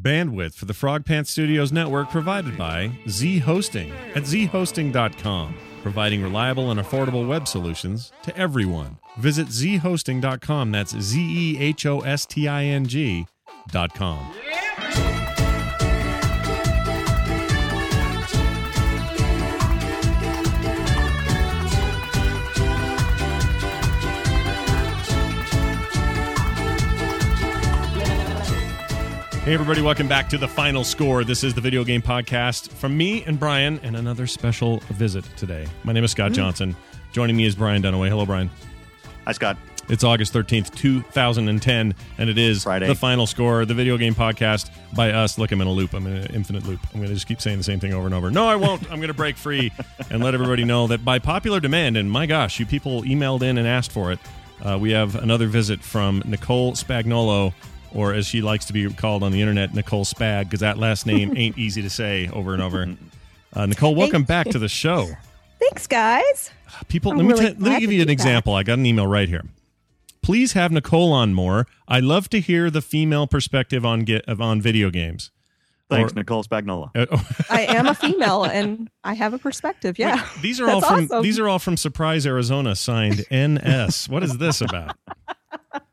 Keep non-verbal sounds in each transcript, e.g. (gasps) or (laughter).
Bandwidth for the Frog Pants Studios network provided by Z Hosting at zhosting.com, providing reliable and affordable web solutions to everyone. Visit zhosting.com. That's Z E H O S T I N G.com. Hey, everybody, welcome back to the final score. This is the video game podcast from me and Brian, and another special visit today. My name is Scott Johnson. Joining me is Brian Dunaway. Hello, Brian. Hi, Scott. It's August 13th, 2010, and it is Friday. the final score, the video game podcast by us. Look, I'm in a loop. I'm in an infinite loop. I'm going to just keep saying the same thing over and over. No, I won't. I'm going to break free (laughs) and let everybody know that by popular demand, and my gosh, you people emailed in and asked for it, uh, we have another visit from Nicole Spagnolo, or as she likes to be called on the internet, Nicole Spag, because that last name (laughs) ain't easy to say over and over. Uh, Nicole, welcome back to the (laughs) show. Thanks, guys. People, I'm let me, really ta- let me give you an be back. example. I got an email right here. Please have Nicole on more. I love to hear the female perspective on get of on video games. Thanks, Or- Nicole Spagnola. Uh, oh, (laughs) I am a female and I have a perspective. Yeah. these are all from awesome. these are all from Surprise, Arizona. Signed NS. what is this about?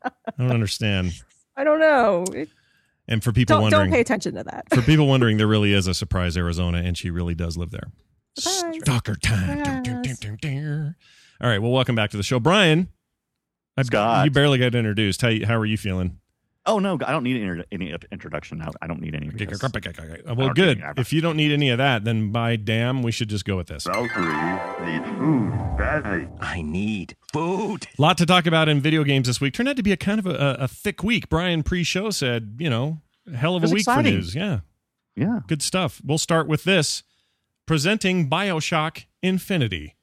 I don't understand. I don't know. It- And for people Don't wondering, don't pay attention to that. for people wondering, there really is a Surprise, Arizona, and she really does live there. Surprise. Stalker time. Dun, dun, dun, dun, dun. All right. Well, welcome back to the show, Brian. I- Scott. you barely got introduced. How how are you feeling? Oh no, I don't need any, any introduction. now. I don't need any. because- Well, good. If you don't need any of that, then by damn, we should just go with this. Valkyrie needs food badly. I need food. lot to talk about in video games this week. Turned out to be a kind of a, a thick week. Brian pre-show said, you know, hell of a week exciting. for news. Yeah, Yeah. good stuff. We'll start with this. Presenting Bioshock Infinity.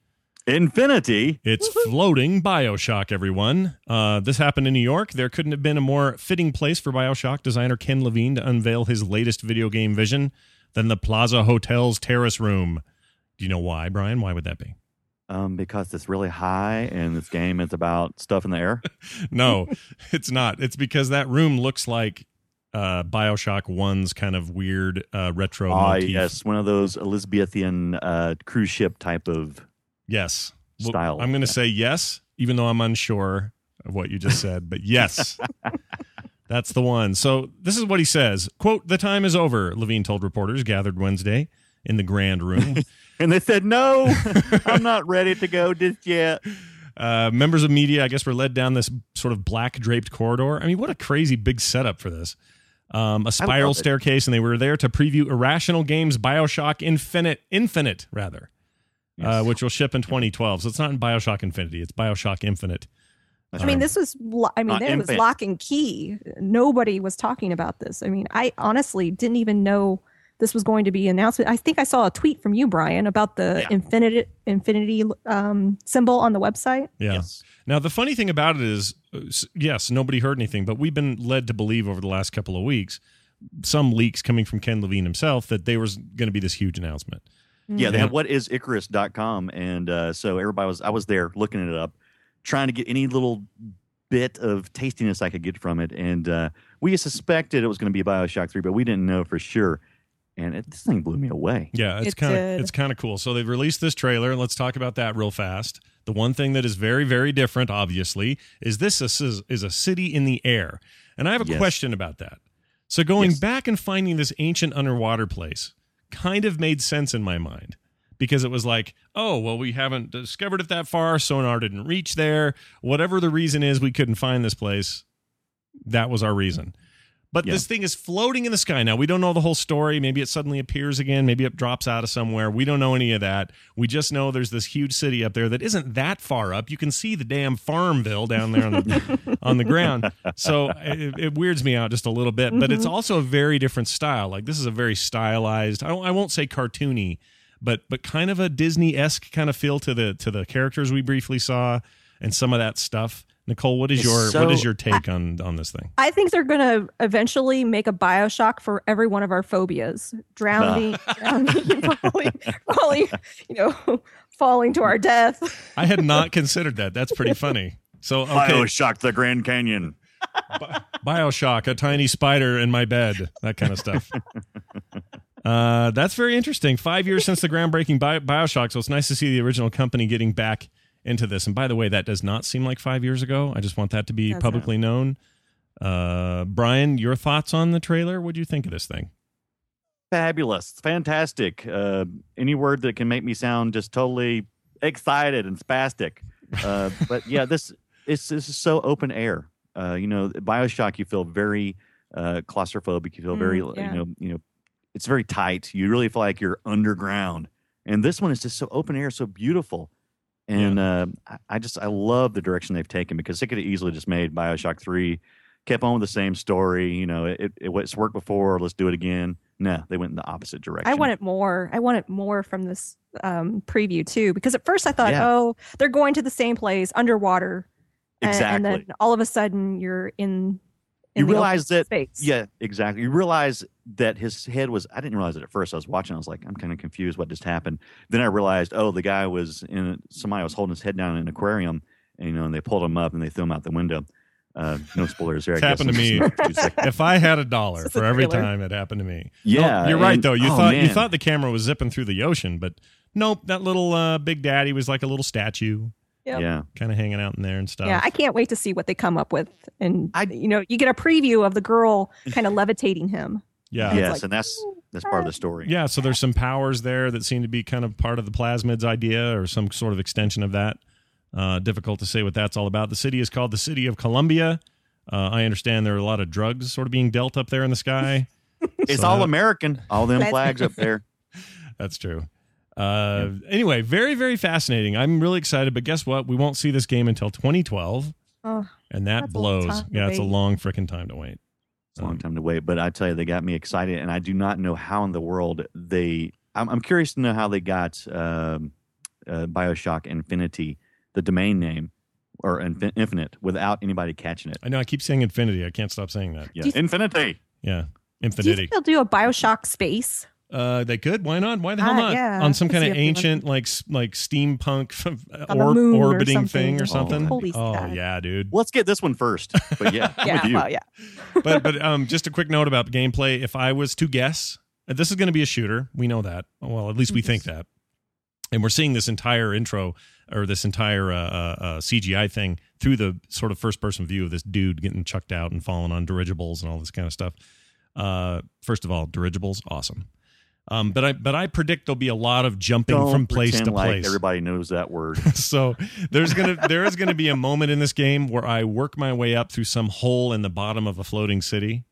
Infinity. It's floating Bioshock, everyone. Uh, this happened in New York. There couldn't have been a more fitting place for Bioshock designer Ken Levine to unveil his latest video game vision than the Plaza Hotel's terrace room. Do you know why, Brian? Why would that be? Um, because it's really high, and this game is about stuff in the air. (laughs) No, it's not. It's because that room looks like uh, Bioshock 1's kind of weird uh, retro Ah, motif. yes, one of those Elizabethan uh, cruise ship type of. Yes. Style, I'm going to say yes, even though I'm unsure of what you just said, but yes. (laughs) That's the one. So this is what he says. Quote, the time is over, Levine told reporters gathered Wednesday in the grand room. (laughs) And they said, "No, I'm not ready to go just yet." (laughs) uh, members of media, I guess, were led down this sort of black draped corridor. I mean, what a crazy big setup for this. Um, a spiral staircase, and they were there to preview Irrational Games Bioshock Infinite, Infinite rather, uh, which will ship in 2012. So it's not in Bioshock Infinity; it's Bioshock Infinite. That's I mean, right. this was, lo- I mean, Not there was lock and key. Nobody was talking about this. I mean, I honestly didn't even know this was going to be announced. I think I saw a tweet from you, Brian, about the Yeah. infinity infinity um, symbol on the website. Yeah. Yes. Now the funny thing about it is, uh, yes, nobody heard anything, but we've been led to believe over the last couple of weeks, some leaks coming from Ken Levine himself, that there was going to be this huge announcement. Yeah, they Yeah. had what is Icarus.com. And uh, so everybody was, I was there looking it up, trying to get any little bit of tastiness I could get from it. And uh, we suspected it was going to be Bioshock 3, but we didn't know for sure. And it, this thing blew me away. Yeah, it's It kind of it's kind of cool. So they've released this trailer, and let's talk about that real fast. The one thing that is very very different, obviously, is this is, is a city in the air, and I have a Yes. question about that. So going Yes. back and finding this ancient underwater place kind of made sense in my mind because it was like, oh well, we haven't discovered it that far. Sonar didn't reach there. Whatever the reason is, we couldn't find this place. That was our reason. But Yeah. this thing is floating in the sky now. We don't know the whole story. Maybe it suddenly appears again. Maybe it drops out of somewhere. We don't know any of that. We just know there's this huge city up there that isn't that far up. You can see the damn Farmville down there on the (laughs) on the ground. So it, it weirds me out just a little bit. But it's mm-hmm. also a very different style. Like this is a very stylized. I, I won't say cartoony, but but kind of a Disney esque kind of feel to the to the characters we briefly saw and some of that stuff. Nicole, what is It's your so- what is your take on on this thing? I think they're going to eventually make a Bioshock for every one of our phobias: drowning, (laughs) drowning, falling, falling, you know, falling to our death. I had not considered that. That's pretty funny. So okay, Bioshock the Grand Canyon. Bioshock, a tiny spider in my bed, that kind of stuff. Uh, that's very interesting. Five years since the groundbreaking Bi- Bioshock, so it's nice to see the original company getting back into this. And by the way, that does not seem like five years ago. I just want that to be Doesn't. publicly known. Uh, Brian, your thoughts on the trailer? What do you think of this thing? Fabulous, fantastic. Uh, any word that can make me sound just totally excited and spastic. Uh, (laughs) but yeah, this it's this is so open air. Uh, you know, Bioshock, you feel very uh, claustrophobic. You feel very, Mm, yeah. you know, you know, it's very tight. You really feel like you're underground. And this one is just so open air, so beautiful. And uh, I, I just I love the direction they've taken because they could have easily just made Bioshock three, kept on with the same story. You know, it, it it's worked before. Let's do it again. No, they went in the opposite direction. I wanted more. I wanted more from this um, preview too, because at first I thought, Yeah. oh, they're going to the same place underwater, and, exactly. and then all of a sudden you're in. In You realize that- space. Yeah, exactly. You realize that his head was. I didn't realize it at first. I was watching. I was like, I'm kind of confused. What just happened? Then I realized, oh, the guy was in. Somebody was holding his head down in an aquarium, and you know, and they pulled him up and they threw him out the window. Uh, no spoilers here. I It's happened to (laughs) me. If I had a dollar for a every thriller. time it happened to me, Yeah, No, you're right and- though. You oh, thought you thought the camera was zipping through the ocean, but nope. That little uh, Big Daddy was like a little statue, Yep. Yeah, kind of hanging out in there and stuff. Yeah, I can't wait to see what they come up with. And I- you know, you get a preview of the girl kind of levitating him. yeah. it's yes, like, and that's that's part of the story. Yeah, so there's some powers there that seem to be kind of part of the plasmids idea or some sort of extension of that. Uh, difficult to say what that's all about. The city is called the City of Columbia. Uh, I understand there are a lot of drugs sort of being dealt up there in the sky. (laughs) it's So all that- American. All them flags up there. (laughs) That's true. Uh, Anyway, very, very fascinating. I'm really excited, but guess what? We won't see this game until 2012, Oh, and that That's a long blows. Yeah, it's a long freaking time to wait. It's a long time to wait, but I tell you, they got me excited, and I do not know how in the world they. I'm, I'm curious to know how they got um, uh, Bioshock Infinity, the domain name, or Infin- Infinite, without anybody catching it. I know I keep saying infinity. I can't stop saying that. Yeah, Do you- Infinity. Yeah, do you infinity. think they'll do a Bioshock space? Uh, they could. Why not? Why the hell Uh, not? yeah. On some kind of if they want ancient, like s- like steampunk (laughs) On the or, moon or orbiting thing or something. something. Holy oh yeah, dude. Let's get this one first. But yeah, (laughs) Yeah, with you. well, yeah. (laughs) but but um, just a quick note about gameplay. If I was to guess, this is going to be a shooter. We know that. Well, at least we think that. And we're seeing this entire intro or this entire uh, uh, uh, CGI thing through the sort of first person view of this dude getting chucked out and falling on dirigibles and all this kind of stuff. Uh, first of all, dirigibles, awesome. Um, but I but I predict there'll be a lot of jumping Don't from place pretend to like place. everybody knows that word. (laughs) so there's gonna there is gonna be a moment in this game where I work my way up through some hole in the bottom of a floating city,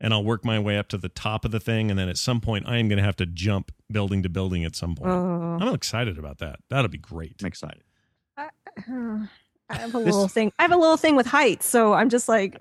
and I'll work my way up to the top of the thing, and then at some point I am gonna have to jump building to building at some point. Oh. I'm excited about that. That'll be great. I'm excited. I have a This- little thing. I have a little thing with heights, so I'm just like,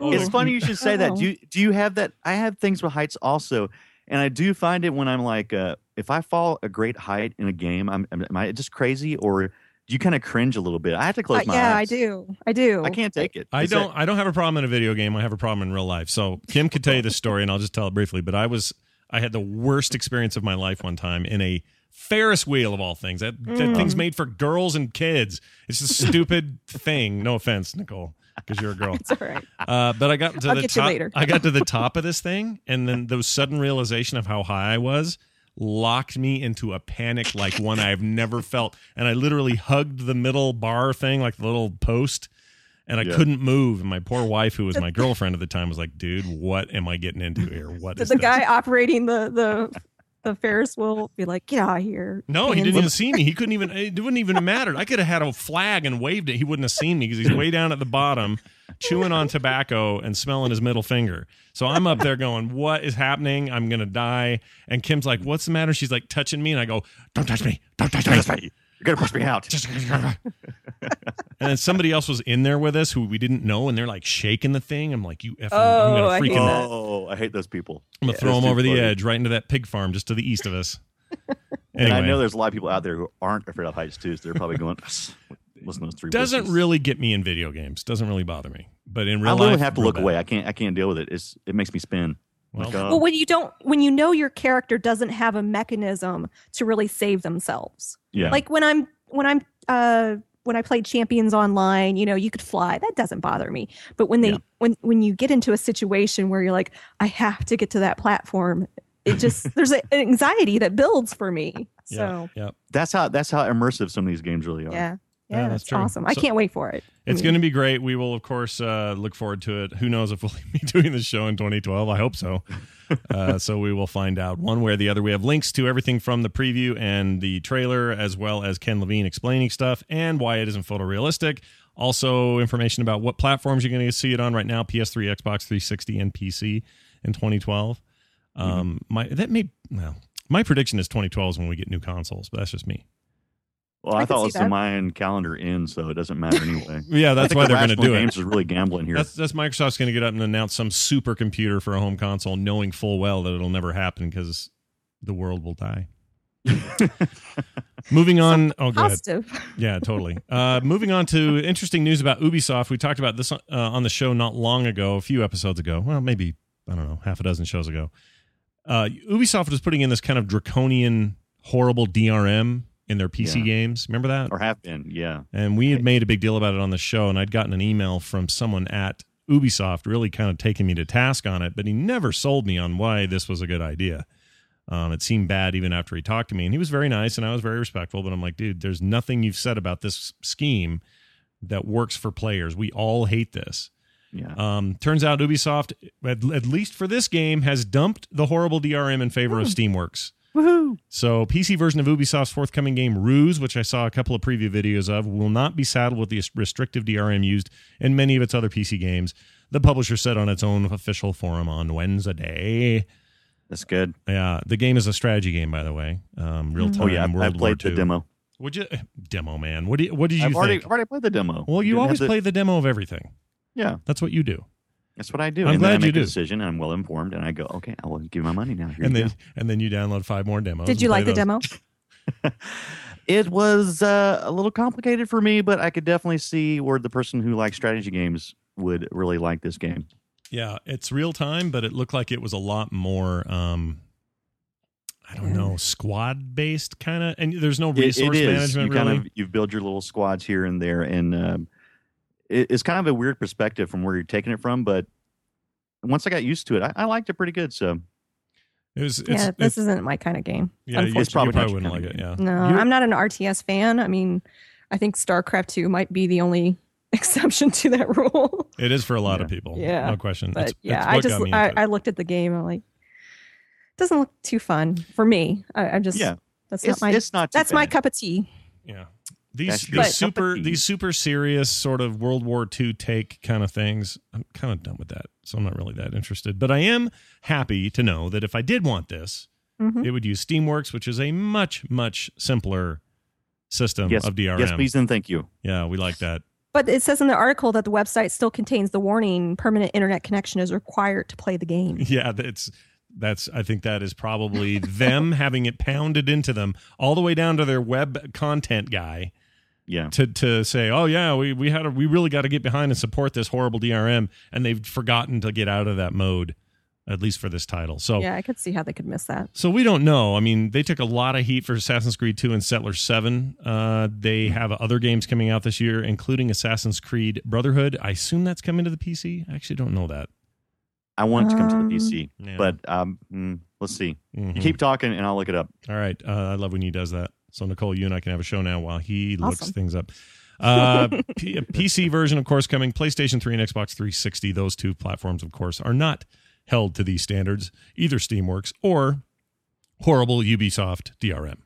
It's funny you should say that. Oh. Do you, do you have that? I have things with heights also, and I do find it when I'm like, uh, if I fall a great height in a game, I'm am I just crazy or do you kind of cringe a little bit? I have to close Uh, my yeah, I do. I do. I can't take it. I It's don't. I don't have a problem in a video game. I have a problem in real life. So Kim could tell you this story, and I'll just tell it briefly. But I was, I had the worst experience of my life one time in a Ferris wheel of all things. That, that Mm. thing's made for girls and kids. It's a stupid thing. No offense, Nicole, because you're a girl. (laughs) It's all right. Uh, but I got to I'll the get you top. later. I got to the top of this thing, and then the sudden realization of how high I was locked me into a panic like one I've never felt. And I literally hugged the middle bar thing, like the little post, and I Yeah. couldn't move. And my poor wife, who was my girlfriend at the time, was like, "Dude, what am I getting into here? What Did is the this?" guy operating the the the Ferris wheel be like, get out of here? No, he didn't even see me. He couldn't even. It wouldn't even have mattered. I could have had a flag and waved it. He wouldn't have seen me because he's way down at the bottom, chewing on tobacco and smelling his middle finger. So I'm up there going, "What is happening? I'm gonna die." And Kim's like, "What's the matter?" She's like touching me, and I go, "Don't touch me! Don't touch me!" You're gonna push me out. Just- (laughs) and then somebody else was in there with us who we didn't know, and they're like shaking the thing. I'm like, "You effing! I'm Oh, gonna I hate freaking! that. Oh, I hate those people. I'm gonna throw them him too over the edge, right into that pig farm just to the east of us." (laughs) And I know there's a lot of people out there who aren't afraid of heights too. So they're probably going, listen to those three. doesn't wussies." really get me in video games. Doesn't really bother me. But in real literally life, I have to look bad. away. I can't. I can't deal with it. It's it makes me spin. Well, Like, uh, Well, when you don't, when you know your character doesn't have a mechanism to really save themselves, yeah. like when I'm when I'm uh when I played Champions Online, you know, you could fly. That doesn't bother me. But when they Yeah. when when you get into a situation where you're like, I have to get to that platform, it just (laughs) there's a, an anxiety that builds for me. So yeah. That's how that's how immersive some of these games really are. yeah. Yeah, Yeah, that's awesome. I can't wait for it. It's going to be great. We will, of course, uh, look forward to it. Who knows if we'll (laughs) be doing the show in 2012? I hope so. (laughs) Uh, so we will find out one way or the other. We have links to everything from the preview and the trailer, as well as Ken Levine explaining stuff and why it isn't photorealistic. Also, information about what platforms you're going to see it on right now: PS3, Xbox 360, and PC in 2012. Um, my that may well, my prediction is 2012 is when we get new consoles, but that's just me. Well, I I, thought see it was the. Mayan calendar in, so it doesn't matter anyway. (laughs) Yeah, that's think why they're going to do it. Games is really gambling here. That's, that's Microsoft's going to get up and announce some supercomputer for a home console, knowing full well that it'll never happen because the world will die. (laughs) Moving on. Oh, go ahead. (laughs) Yeah, totally. Uh, moving on to interesting news about Ubisoft. We talked about this uh, on the show not long ago, a few episodes ago. Well, maybe I don't know, half a dozen shows ago. Uh, Ubisoft was putting in this kind of draconian, horrible DRM in their PC Yeah. games. Remember that? or have been, yeah. And we had made a big deal about it on the show, and I'd gotten an email from someone at Ubisoft really kind of taking me to task on it, but he never sold me on why this was a good idea. Um, it seemed bad even after he talked to me, and he was very nice and I was very respectful. But I'm like, dude, there's nothing you've said about this scheme that works for players. We all hate this. Yeah. Um, turns out Ubisoft, at, at least for this game, has dumped the horrible DRM in favor of Steamworks. Woohoo! So, PC version of Ubisoft's forthcoming game Ruse, which I saw a couple of preview videos of, will not be saddled with the restrictive DRM used in many of its other PC games. The publisher said on its own official forum on Wednesday. That's good. Yeah, the game is a strategy game, by the way. Um, real time. Oh yeah, I- I played War the demo. Would you demo, man? What do you, What did you I've think? already, I've already played the demo. well, you Didn't have always to- play the demo of everything. Yeah, That's what you do. That's what I do. I'm and glad then I you make do. a decision, and I'm well informed, and I go, okay, I will give my money now. Here and then go. and then you download five more demos. Did you play like the those. demo? (laughs) It was uh, a little complicated for me, but I could definitely see where the person who likes strategy games would really like this game. Yeah, it's real time, but it looked like it was a lot more. Um, I don't know, squad based kind of, and there's no It- resource management you really. kind of you build your little squads here and there, and um, it, it's kind of a weird perspective from where you're taking it from. But once I got used to it, I, I liked it pretty good. So it was, it's, yeah, it's, this isn't my kind of game. yeah, you, It's probably probably wouldn't like it. Yeah, No, You- I'm not an RTS fan. I mean, I think StarCraft 2 might be the only (laughs) exception to that rule. it is for a lot of people. Yeah, no question. But It's- yeah, it's I just I. I looked at the game. I'm like, it doesn't look too fun for me. I, I just yeah, that's it's not my it's not. Too that's my cup of tea. Yeah. These, these your super cup these super serious sort of World War II take kind of things. I'm kind of done with that, so I'm not really that interested. But I am happy to know that if I did want this, Mhm. it would use Steamworks, which is a much much simpler system Yes, of DRM. yes, please and thank you. Yeah, we like that. But it says in the article that the website still contains the warning: permanent internet connection is required to play the game. (laughs) Yeah, that's that's. I think that is probably them (laughs) having it pounded into them all the way down to their web content guy. Yeah, to to say, oh yeah, we we had a, we really got to get behind and support this horrible DRM, and they've forgotten to get out of that mode, at least for this title. So Yeah, I could see how they could miss that. so we don't know. I mean, they took a lot of heat for Assassin's Creed 2 and Settler 7. Uh, they have other games coming out this year, including Assassin's Creed Brotherhood. I assume that's coming to the PC. I actually don't know that. I want it to come to Um, the PC, Yeah. but um, mm, let's see. Mhm. You keep talking, and I'll look it up. All right. Uh, I love when he does that. So, Nicole, you and I can have a show now while he looks things up. Uh, (laughs) P- PC version, of course, coming. PlayStation 3 and Xbox 360. Those two platforms, of course, are not held to these standards, either Steamworks or horrible Ubisoft DRM.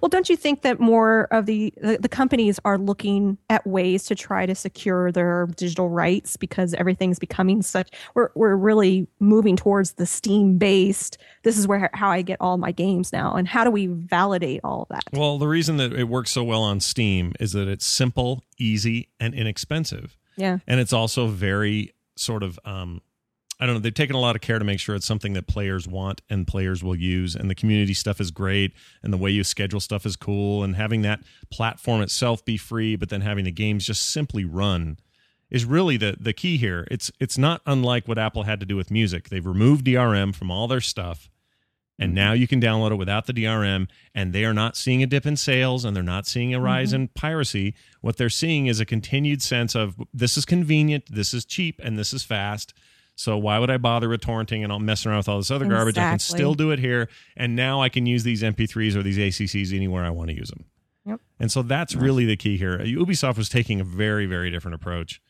Well, don't you think that more of the, the the companies are looking at ways to try to secure their digital rights because everything's becoming such we're we're really moving towards the Steam based. This is where how I get all my games now, and how do we validate all of that? Well, the reason that it works so well on Steam is that it's simple, easy, and inexpensive. Yeah, and it's also very sort of um I don't know. They've taken a lot of care to make sure it's something that players want and players will use. And the community stuff is great. And the way you schedule stuff is cool. And having that platform itself be free, but then having the games just simply run is really the the key here. It's it's not unlike what Apple had to do with music. They've removed DRM from all their stuff. And mm-hmm. now you can download it without the DRM, and they are not seeing a dip in sales and they're not seeing a mm-hmm. rise in piracy. What they're seeing is a continued sense of this is convenient, this is cheap, and this is fast. So why would I bother with torrenting and all messing around with all this other garbage? I can still do it here, and now I can use these MP3s or these ACCs anywhere I want to use them. Yep. And so that's really the key here. Ubisoft was taking a very, very different approach.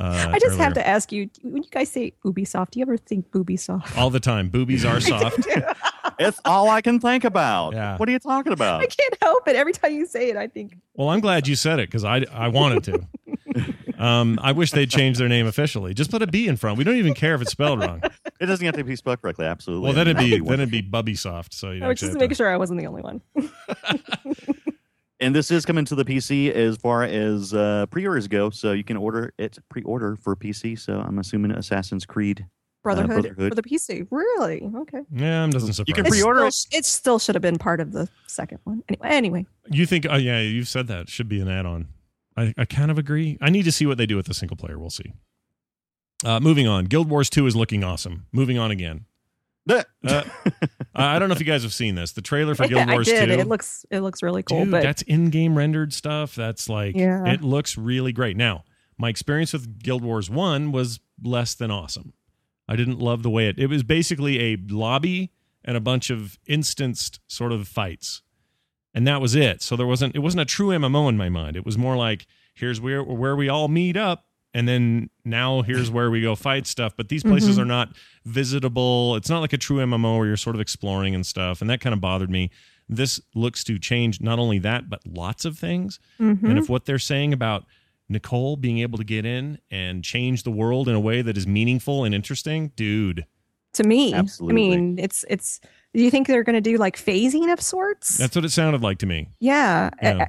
Uh, I just earlier. have to ask you when you guys say Ubisoft, do you ever think Ubisoft? all the time. Boobies are (laughs) soft. It's all I can think about. Yeah. What are you talking about? I can't help it. Every time you say it, I think Well, I'm glad you said it because I I wanted to. (laughs) um, I wish they'd change their name officially. Just put a B in front. We don't even care if it's spelled wrong. (laughs) It doesn't have to be spelled correctly. Absolutely. Well, then it'd be then it'd be Bubby Soft. So you I was just to make sure I wasn't the only one. (laughs) And this is coming to the PC as far as uh, pre-orders go, so you can order it pre-order for PC. So I'm assuming Assassin's Creed. Brotherhood, Brotherhood. for the PC. Really? Okay. Yeah, it doesn't surprise. You can. It pre-order still, it still should have been part of the second one. Anyway, anyway, You think? Oh yeah, you've said that should be an add-on. I, I kind of agree. I need to see what they do with the single player. We'll see. Uh, moving on. Guild Wars Two is looking awesome. Moving on again. Uh, (laughs) I don't know if you guys have seen this. The trailer for Guild I Wars did. Two. It looks it looks really cool. Dude, but that's in-game rendered stuff. That's like Yeah. it looks really great. Now, my experience with Guild Wars 1 was less than awesome. I didn't love the way it it was basically a lobby and a bunch of instanced sort of fights. And that was it. So there wasn't it wasn't a true MMO in my mind. It was more like here's where where we all meet up and then now here's where we go fight stuff. But these places Mhm. are not visitable. It's not like a true MMO where you're sort of exploring and stuff. And that kind of bothered me. This looks to change not only that, but lots of things. Mhm. And if what they're saying about Nicole being able to get in and change the world in a way that is meaningful and interesting, dude, to me, Absolutely. I mean, it's it's. Do you think they're going to do like phasing of sorts? that's what it sounded like to me. Yeah. Yeah.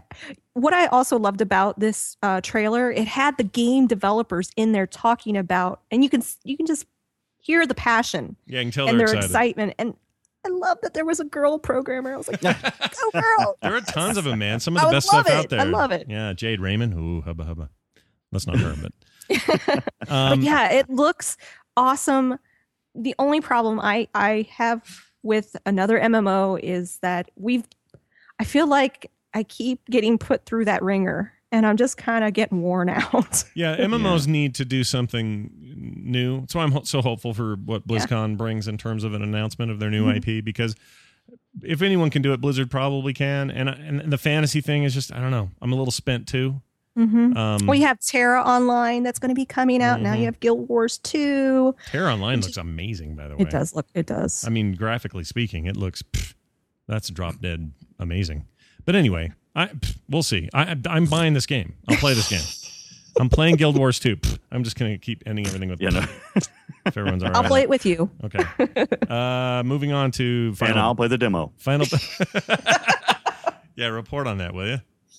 What I also loved about this uh, trailer, it had the game developers in there talking about, and you can you can just hear the passion Yeah, I can tell and their excited. excitement. And I love that there was a girl programmer. I was like, go (laughs) girl! There are tons of them, man. Some of the best stuff out there. I love it. Yeah, Jade Raymond. Ooh, hubba hubba. That's not her, but (laughs) but um, yeah, it looks awesome. The only problem I I have with another MMO is that we've. I feel like I keep getting put through that ringer, and I'm just kind of getting worn (laughs) out. Yeah, MMOs need to do something new. That's why I'm ho- so hopeful for what BlizzCon brings in terms of an announcement of their new Mhm. IP because if anyone can do it, Blizzard probably can. And and the fantasy thing is just I don't know. I'm a little spent too. Hmm Um, well, you have Tera Online that's going to be coming out now. Mhm. You have Guild Wars Two. Tera Online looks amazing, by the way. It does look. It does. I mean, graphically speaking, it looks pff, that's drop dead amazing. But anyway, I pff, we'll see. I, I'm buying this game. I'll play this game. (laughs) I'm playing Guild Wars 2. Pff, I'm just gonna keep ending everything with Yeah, no. (laughs) if everyone's all right. I'll play it with you. Okay. Uh, moving on to final. and I'll play the demo. Final. (laughs) yeah, report on that, will you?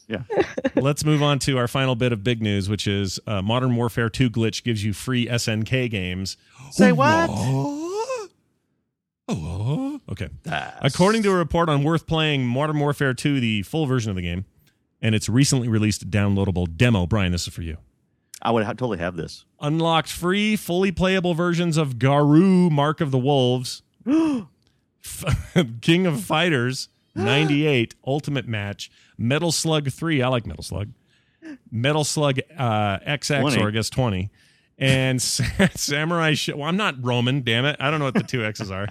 Yeah. (laughs) Let's move on to our final bit of big news, which is uh, Modern Warfare 2 glitch gives you free SNK games. Say what? Oh, okay. According to a report on Worth Playing Modern Warfare 2, the full version of the game, and its recently released downloadable demo. Brian, this is for you. I would ha- totally have this. Unlocked free, fully playable versions of Garou, Mark of the Wolves, (gasps) (laughs) King of Fighters (gasps) 98, Ultimate Match, Metal Slug 3. I like Metal Slug. Metal Slug uh, XX, 20. or I guess 20. And (laughs) Samurai. Sh- well, I'm not Roman, damn it. I don't know what the two X's are.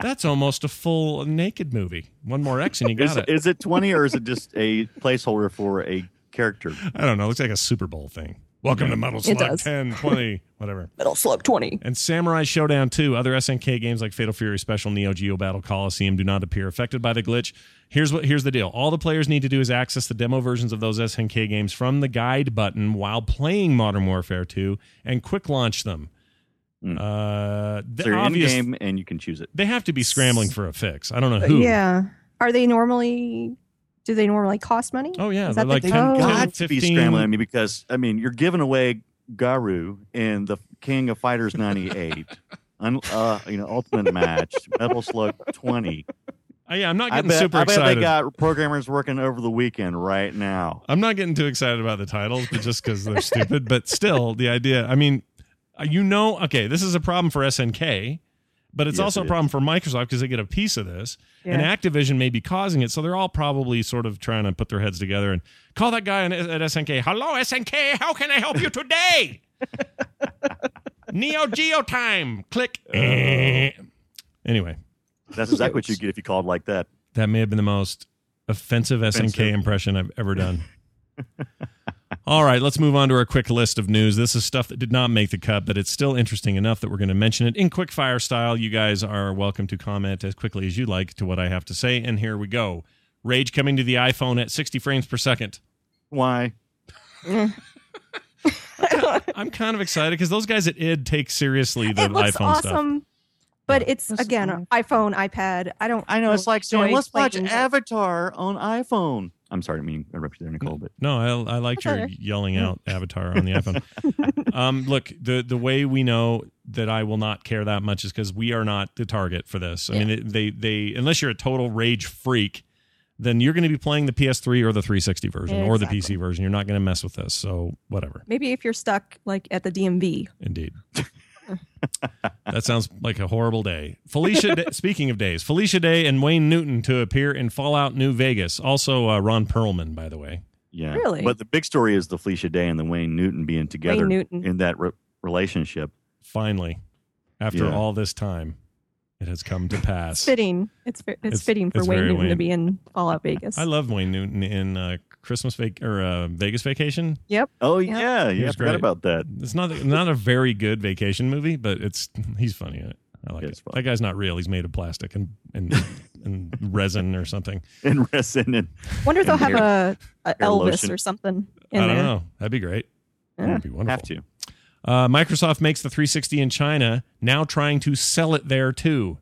That's almost a full naked movie. One more X and you Is, got it. is it 20 or is it just a placeholder for a character? I don't know. It looks like a Super Bowl thing. Welcome to Metal Slug 10, (laughs) 20, whatever. Metal Slug Twenty. And Samurai Shodown 2, other SNK games like Fatal Fury Special, Neo Geo Battle Coliseum do not appear affected by the glitch. Here's what here's the deal. All the players need to do is access the demo versions of those SNK games from the guide button while playing Modern Warfare 2 and quick launch them. Hmm. Uh, the So you're in game and you can choose it. they have to be scrambling for a fix. I don't know who. Yeah. Are they normally? Do they normally cost money? Oh yeah, Is they're that the like They've 10, code? 10, got to be scrambling. I mean, because I mean, you're giving away Garou in the King of Fighters '98, (laughs) Un, uh, you know, Ultimate Match, Metal Slug 20. Uh, yeah, I'm not I getting bet, super I bet excited. they got programmers working over the weekend right now. I'm not getting too excited about the titles, but just because they're stupid. But still, the idea. I mean, uh, you know, okay, this is a problem for SNK. But it's Yes, also a it problem for Microsoft because they get a piece of this, and Activision may be causing it. So they're all probably sort of trying to put their heads together and call that guy at SNK. Hello, SNK. How can I help you today? (laughs) Neo Geo time. Click. Oh. anyway, That's exactly what you get if you called like that. that may have been the most offensive SNK impression I've ever done. (laughs) All right, let's move on to our quick list of news. This is stuff that did not make the cut, but it's still interesting enough that we're going to mention it in quick fire style. You guys are welcome to comment as quickly as you like to what I have to say. And here we go Rage coming to the iPhone at 60 frames per second. Why? (laughs) I'm kind of excited because those guys at id take seriously the it looks iPhone stuff. awesome, but it's again iPhone, iPad. I don't. I know it's like saying, let's watch. Avatar on iPhone. I'm sorry, I mean interrupt you there, Nicole, but No, I, I liked your Okay. yelling out Avatar on the iPhone. (laughs) um, look, the the way we know that I will not care that much is because we are not the target for this. I mean, it- they they unless you're a total rage freak, then you're going to be playing the PS3 or the 360 version or the PC version. You're not going to mess with this. So whatever. Maybe if you're stuck like at the DMV. Indeed. (laughs) that sounds like a horrible day. Felicia, Day, (laughs) speaking of days, Felicia Day and Wayne Newton to appear in Fallout New Vegas. Also, uh, Ron Perlman, by the way. yeah. Really? But the big story is the Felicia Day and the Wayne Newton being together Newton. in that re- relationship. Finally, after Yeah. all this time, it has come to pass. It's fitting. It's fi- it's, It's- fitting for it's Wayne Newton Wayne. to be in Fallout Vegas. I love Wayne Newton in uh, Christmas vac- or uh, Vegas Vacation. Yep. Oh Yeah. yeah, He yeah. I was forgot great. about that. It's not not a very good vacation movie, but it's he's funny in it. I like Yeah, it. fun. That guy's not real. He's made of plastic and and, (laughs) and resin or something. In resin and I Wonder if they'll have a, a Elvis lotion. or something in I don't there. know. That'd be great. Yeah. That'd be wonderful. have to. Uh, Microsoft makes the 360 in China, now trying to sell it there too.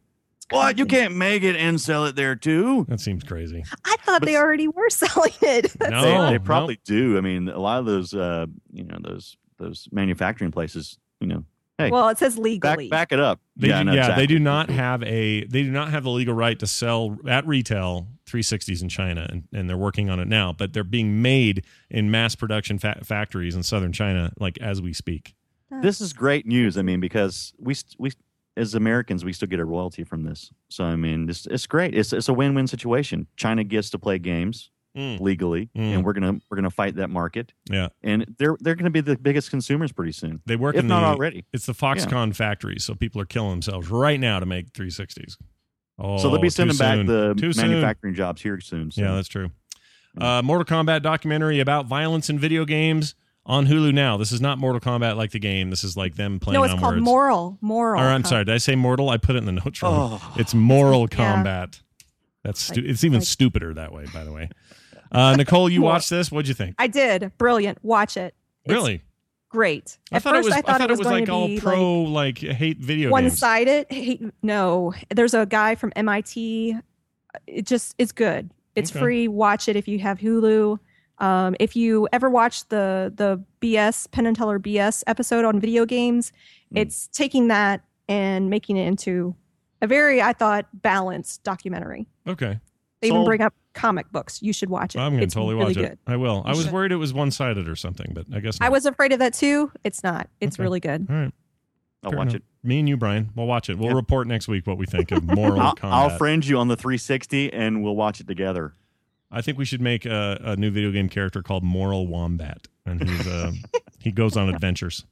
What? You can't make it and sell it there too? That seems crazy. I thought But- they already were (laughs) selling it. No. they, they probably do. I mean, a lot of those, uh, you know, those those manufacturing places, you know, hey, Well, it says back legally. back it up. They yeah, do, no, yeah, exactly. they do not have a they do not have the legal right to sell at retail 360s in China, and, and they're working on it now. But they're being made in mass production fa- factories in southern China, like as we speak. This is great news. I mean, because we we as Americans we still get a royalty from this. So I mean, it's it's great. It's it's a win win situation. China gets to play games Mm. legally, Mm. and we're gonna we're gonna fight that market. Yeah, And they're they're gonna be the biggest consumers pretty soon, they work if in not the already. it's the Foxconn factories, so people are killing themselves right now to make 360s. Oh, so they'll be sending back soon. the Too soon. manufacturing jobs here soon. So. Yeah, that's true. Uh, Mortal Kombat documentary about violence in video games on Hulu now. This is not Mortal Kombat like the game. This is like them playing no, it's on called words. moral. Moral. Or I'm Com- sorry, did I say mortal? I put it in the notes wrong. Oh. It's moral Yeah. combat. That's stu- Like- it's even like- stupider that way, by the way. Uh, Nicole, you More. watched this. What'd you think? I did. Brilliant. Watch it. It's really? great. I At thought first, it was. I thought it was, going like all pro, like like, hate video games. one games. sided. Hey, no, there's a guy from MIT. It just it's good. It's Okay. free. Watch it if you have Hulu. Um, if you ever watched the the BS Penn and Teller BS episode on video games, Mm. it's taking that and making it into a very I thought balanced documentary. Okay, They even bring up comic books. You should watch it. I'm gonna totally really watch good. it. I will. I You was should. worried it was one sided or something, but I guess I was afraid of that too. It's not. It's Okay. really good. All right, I'll fair watch enough. it. Me and you, Brian, we'll watch it. We'll Yep. report next week what we think of (laughs) moral I'll, combat. I'll friend you on the 360, and we'll watch it together. I think we should make a, a new video game character called Moral Wombat, and he's uh, (laughs) he goes on adventures.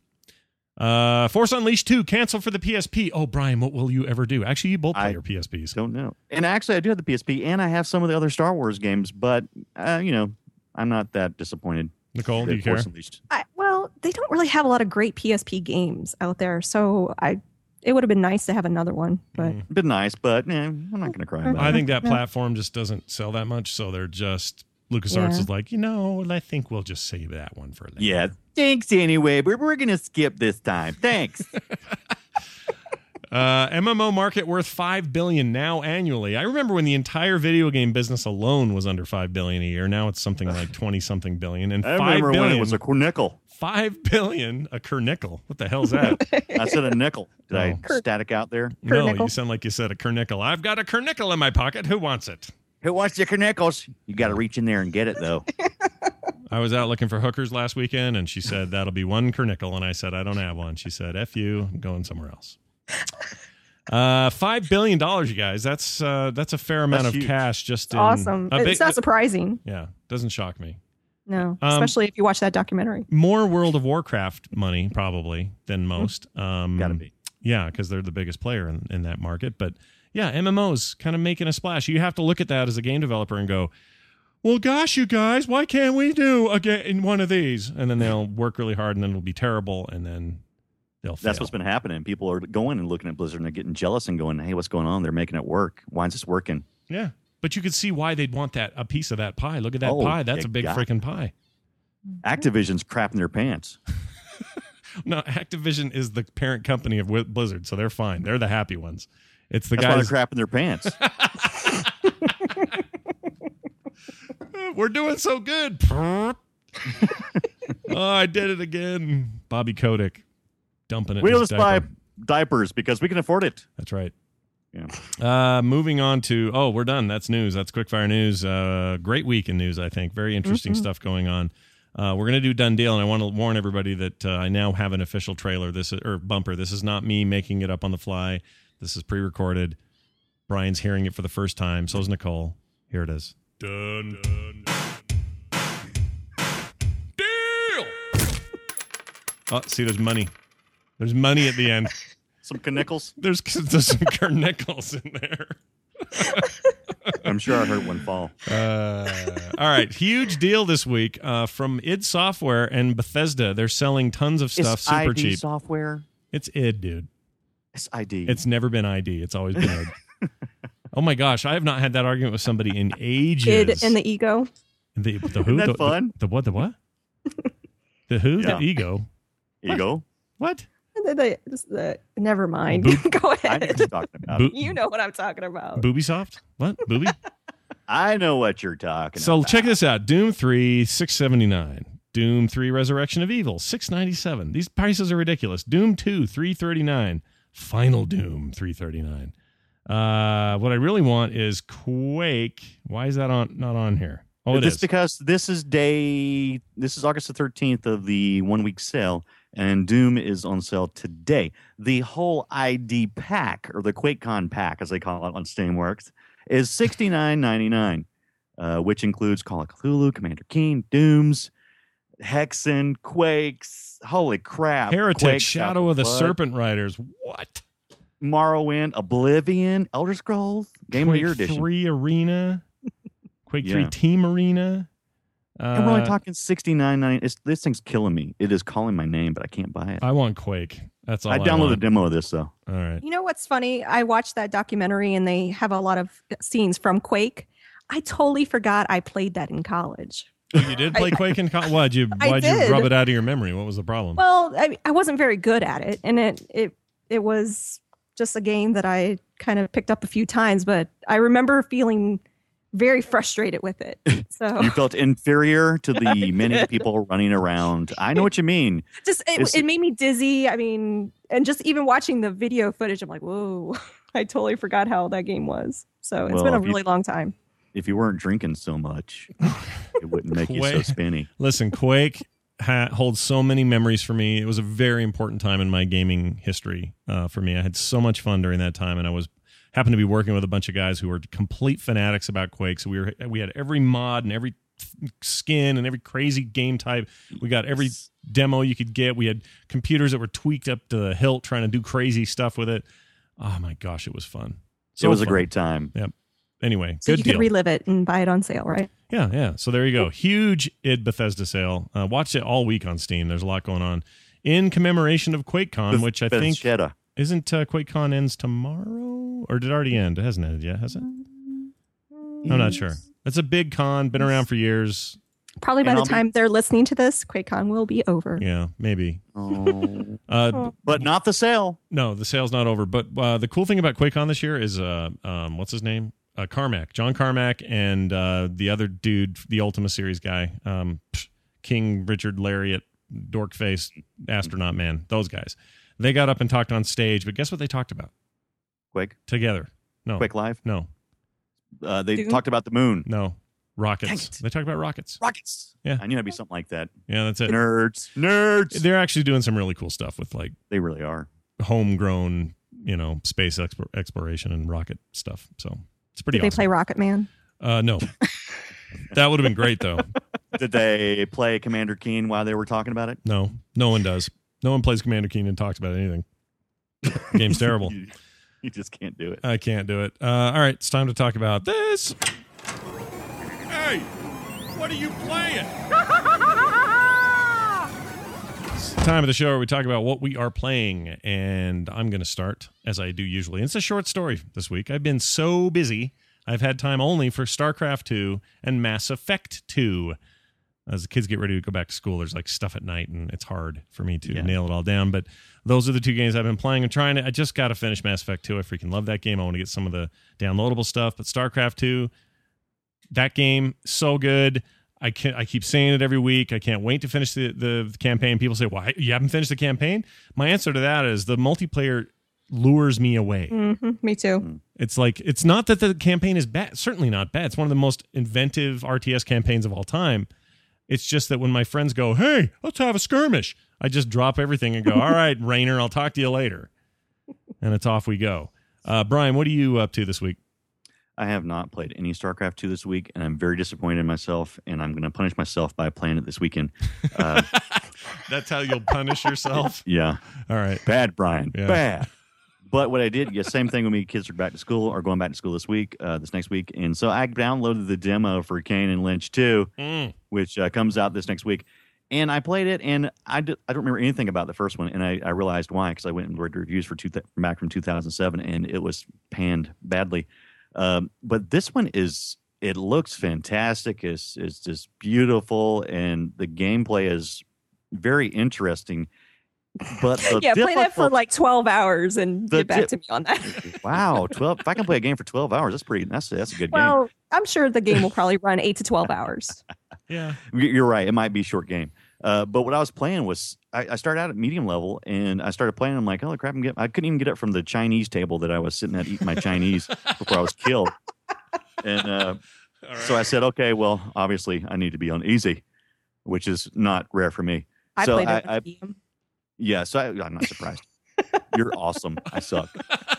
Uh, Force Unleashed 2 canceled for the PSP. Oh, Brian, what will you ever do? Actually, you both play I- your PSPs. Don't know. And actually, I do have the PSP, and I have some of the other Star Wars games, but uh, you know, I'm not that disappointed. Nicole, do that you care? Unleashed- I, well, they don't really have a lot of great PSP games out there, so I it would have been nice to have another one. But Mm. Been nice, but eh, I'm not going to cry about I it. think that Yeah. platform just doesn't sell that much, so they're just LucasArts Yeah. is like, you know, I think we'll just save that one for later. Yeah. Thanks anyway, but we're going to skip this time. Thanks. (laughs) (laughs) Uh, MMO market worth five billion now annually. I remember when the entire video game business alone was under five billion a year. Now it's something like (sighs) twenty something billion. And I five remember when it was a nickel. Five billion a kernickel. What the hell's that? (laughs) I said a nickel. Did I Oh. static out there? no, Kernickel. you sound like you said a kernickel. I've got a kernickel in my pocket. Who wants it? Who wants your knickels? You got to reach in there and get it, though. (laughs) I was out looking for hookers last weekend, and she said that'll be one kernickel, and I said I don't have one. She said, "F you, I'm going somewhere else." (laughs) Uh, five billion dollars, you guys. That's uh, that's a fair amount That's of huge. cash. Just in awesome. a it's big- not surprising. yeah, doesn't shock me. No, Um, especially if you watch that documentary. More World of Warcraft money probably than most. Um, Gotta be. Yeah, because they're the biggest player in, in that market. But yeah, MMOs kind of making a splash. You have to look at that as a game developer and go, well, gosh, you guys, why can't we do a ga- in one of these? And then they'll work really hard, and then it'll be terrible, and then they'll fail. That's what's been happening. People are going and looking at Blizzard and they're getting jealous and going, "Hey, what's going on? They're making it work. Why is this working?" Yeah, but you could see why they'd want that a piece of that pie. Look at that Oh, pie. That's a big freaking pie. Activision's crapping their pants. (laughs) No, Activision is the parent company of Blizzard, so they're fine. They're the happy ones. It's the That's why guys. they're crapping their pants. (laughs) (laughs) We're doing so good. oh, I did it again. Bobby Kotick dumping it. we just buy diapers because we can afford it. That's right. Yeah. Uh, moving on to oh, we're done. That's news. That's quickfire news. Uh, great week in news. I think very interesting stuff going on. Uh, we're gonna do done deal, and I want to warn everybody that uh, I now have an official trailer. This is, or bumper. This is not me making it up on the fly. This is pre-recorded. Brian's hearing it for the first time. So is Nicole. Here it is. Done. done. Deal. Oh, see, there's money. There's money at the end. (laughs) Some knickels. (laughs) There's, there's some Kernickels in there. (laughs) I'm sure I heard one fall. Uh, all right, huge deal this week uh, from id Software and Bethesda. They're selling tons of stuff Is super ID cheap. software. It's id, dude. It's ID. It's never been ID. It's always been id. oh my gosh, I have not had that argument with somebody in (laughs) ages. Id and the ego. the, the who? Isn't that the, fun? The, the what? The what? the who? Yeah. The ego? Ego. you go. What? The, the, the, never mind. Boop. (laughs) Go I know ahead. what you're talking about. Bo- You know what I'm talking about. Booby soft? What? Booby? (laughs) I know what you're talking So about. check this out: Doom Three, six seventy nine. Doom Three, Resurrection of Evil, six ninety seven. These prices are ridiculous. Doom Two, three thirty nine. Final Doom, three thirty nine. Uh, what I really want is Quake. Why is that on not on here? Oh, this is. because this is day. This is August the 13th of the one week sale, and Doom is on sale today. The whole ID pack, or the QuakeCon pack, as they call it on Steamworks, is sixty nine ninety nine, uh, which includes Call of Cthulhu, Commander Keen, Dooms, Hexen, Quakes. Holy crap! Heretic, Quake, Shadow of the Blood, Serpent Riders. What? Morrowind, Oblivion, Elder Scrolls, Game Quake of Year edition. Three Arena. Quake Three Yeah. Team Arena. Uh, And we're only talking sixty nine ninety. It's this thing's killing me. It is calling my name, but I can't buy it. I want Quake. That's all I, I downloaded a demo of this though. All right. You know what's funny? I watched that documentary and they have a lot of scenes from Quake. I totally forgot I played that in college. Oh, you did (laughs) play Quake in college? Why'd you Why'd you rub it out of your memory? What was the problem? Well, I, I wasn't very good at it, and it it it was just a game that I kind of picked up a few times, but I remember feeling very frustrated with it. (laughs) So You felt inferior to the (laughs) many people running around. I know what you mean. just it, Is- it made me dizzy. I mean, and just even watching the video footage, I'm like, whoa! (laughs) I totally forgot how that game was. So it's Well, been a if you- really long time. If you weren't drinking so much, it wouldn't make you so spinny. Listen, Quake ha- holds so many memories for me. It was a very important time in my gaming history uh, for me. I had so much fun during that time, and I was happened to be working with a bunch of guys who were complete fanatics about Quake. So we were we had every mod and every skin and every crazy game type. We got every demo you could get. We had computers that were tweaked up to the hilt, trying to do crazy stuff with it. Oh my gosh, it was fun. So it was a great time. Yep. Anyway, So good you deal. could relive it and buy it on sale, right? Yeah, yeah. So there you go. Huge id Bethesda sale. Uh, watch it all week on Steam. There's a lot going on in commemoration of QuakeCon, which I think Bethesda. Isn't uh, QuakeCon ends tomorrow, or did it already end? It hasn't ended yet, has it? I'm not sure. It's a big con, been around for years. Probably by And the I'll be- time they're listening to this, QuakeCon will be over. Yeah, maybe. Oh, Uh, but not the sale. no, the sale's not over. But uh, the cool thing about QuakeCon this year is, uh, um, what's his name? Uh, Carmack, John Carmack, and uh, the other dude, the Ultima Series guy, um, King Richard Garriott, Dorkface, Astronaut Man. Those guys. They got up and talked on stage, but guess what they talked about Quick, together? No, quick live. no, Uh, they Doom? talked about the moon. no. Rockets. They talked about rockets. Rockets. Yeah. I knew it'd be something like that. Yeah, that's it. Nerds. Nerds. They're actually doing some really cool stuff with like They really are. homegrown you know space explor- exploration and rocket stuff. So it's pretty Did they play Rocket Man? uh, no, (laughs) that would have been great though. Did they play Commander Keen while they were talking about it? No, no one does. No one plays Commander Keen and talks about anything. Game's terrible. (laughs) you, you just can't do it. I can't do it. Uh, all right, it's time to talk about this. Hey, what are you playing? It's the time of the show where we talk about what we are playing, and I'm going to start as I do usually. It's a short story this week. I've been so busy, I've had time only for StarCraft 2 and Mass Effect 2. As the kids get ready to go back to school, there's like stuff at night, and it's hard for me to Yeah. nail it all down. But those are the two games I've been playing. I'm trying to. I just got to finish Mass Effect 2. I freaking love that game. I want to get some of the downloadable stuff. But StarCraft 2, that game so good. I can I keep saying it every week. I can't wait to finish the, the campaign. People say, "Why you haven't finished the campaign?" My answer to that is the multiplayer lures me away. hmm Me too. It's like it's not that the campaign is bad. Certainly not bad. It's one of the most inventive RTS campaigns of all time. It's just that when my friends go, "Hey, let's have a skirmish," I just drop everything and go, "All (laughs) right, Rainer, I'll talk to you later," and it's off we go. Uh, Brian, what are you up to this week? I have not played any StarCraft 2 this week, and I'm very disappointed in myself, and I'm going to punish myself by playing it this weekend. Uh, (laughs) That's how you'll punish yourself. (laughs) yeah, All right. bad, Brian, Yeah. bad. But what I did, yeah, same thing when me kids are back to school or going back to school this week, uh, this next week, and so I downloaded the demo for Kane and Lynch 2, Mm. which uh, comes out this next week. And I played it, and I, d- I don't remember anything about the first one, and I, I realized why because I went and read the reviews for two th- back from 2007, and it was panned badly. Um, but this one is it looks fantastic. It's it's just beautiful, and the gameplay is very interesting. But the yeah, play that for like 12 hours and The get back dip- to me on that. (laughs) wow, twelve. If I can play a game for twelve hours, that's pretty. That's that's a good game. well, I'm sure the game will (laughs) probably run 8 to 12 hours. Yeah. You- You're right. It might be a short game. Uh, but what I was playing was I, I started out at medium level and I started playing. I'm like, oh crap! I'm get, I couldn't even get up from the Chinese table that I was sitting at eating my Chinese before I was killed. And uh, (laughs) so I said, okay, well, obviously I need to be on easy, which is not rare for me. I So played I- it. I- with medium. Yeah, so I, I'm not surprised. (laughs) You're awesome. I suck.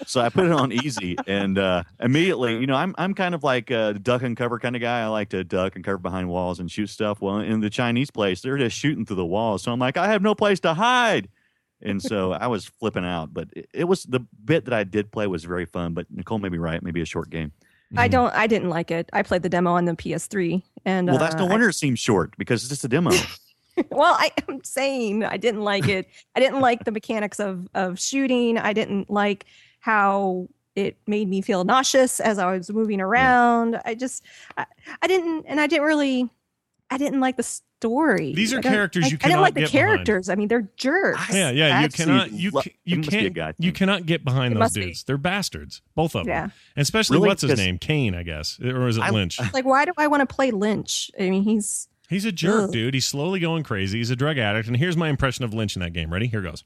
So I put it on easy, and uh, immediately, you know, I'm I'm kind of like a duck and cover kind of guy. I like to duck and cover behind walls and shoot stuff. Well, in the Chinese place, they're just shooting through the walls. So I'm like, I have no place to hide, and so I was flipping out. But it, it was the bit that I did play was very fun. But Nicole may be right. Maybe a short game. I don't. I didn't like it. I played the demo on the PS3, and Well, that's uh, no I- wonder it seems short because it's just a demo. (laughs) (laughs) well, I am saying I didn't like it. I didn't like the mechanics of of shooting. I didn't like how it made me feel nauseous as I was moving around. I just, I, I didn't, and I didn't really, I didn't like the story. These are I don't- characters I, you I didn't like the get behind. characters. I mean, they're jerks. Yeah, yeah. You cannot. You lo- you it must be a can't. guy You cannot get behind It those must be. dudes. They're bastards, both of them. Yeah. And especially Really? what's his name? Kane, I guess, or is it I- Lynch? Like, why do I want to play Lynch? I mean, he's He's a jerk, Ugh. dude. He's slowly going crazy. He's a drug addict. And here's my impression of Lynch in that game. Ready? Here goes.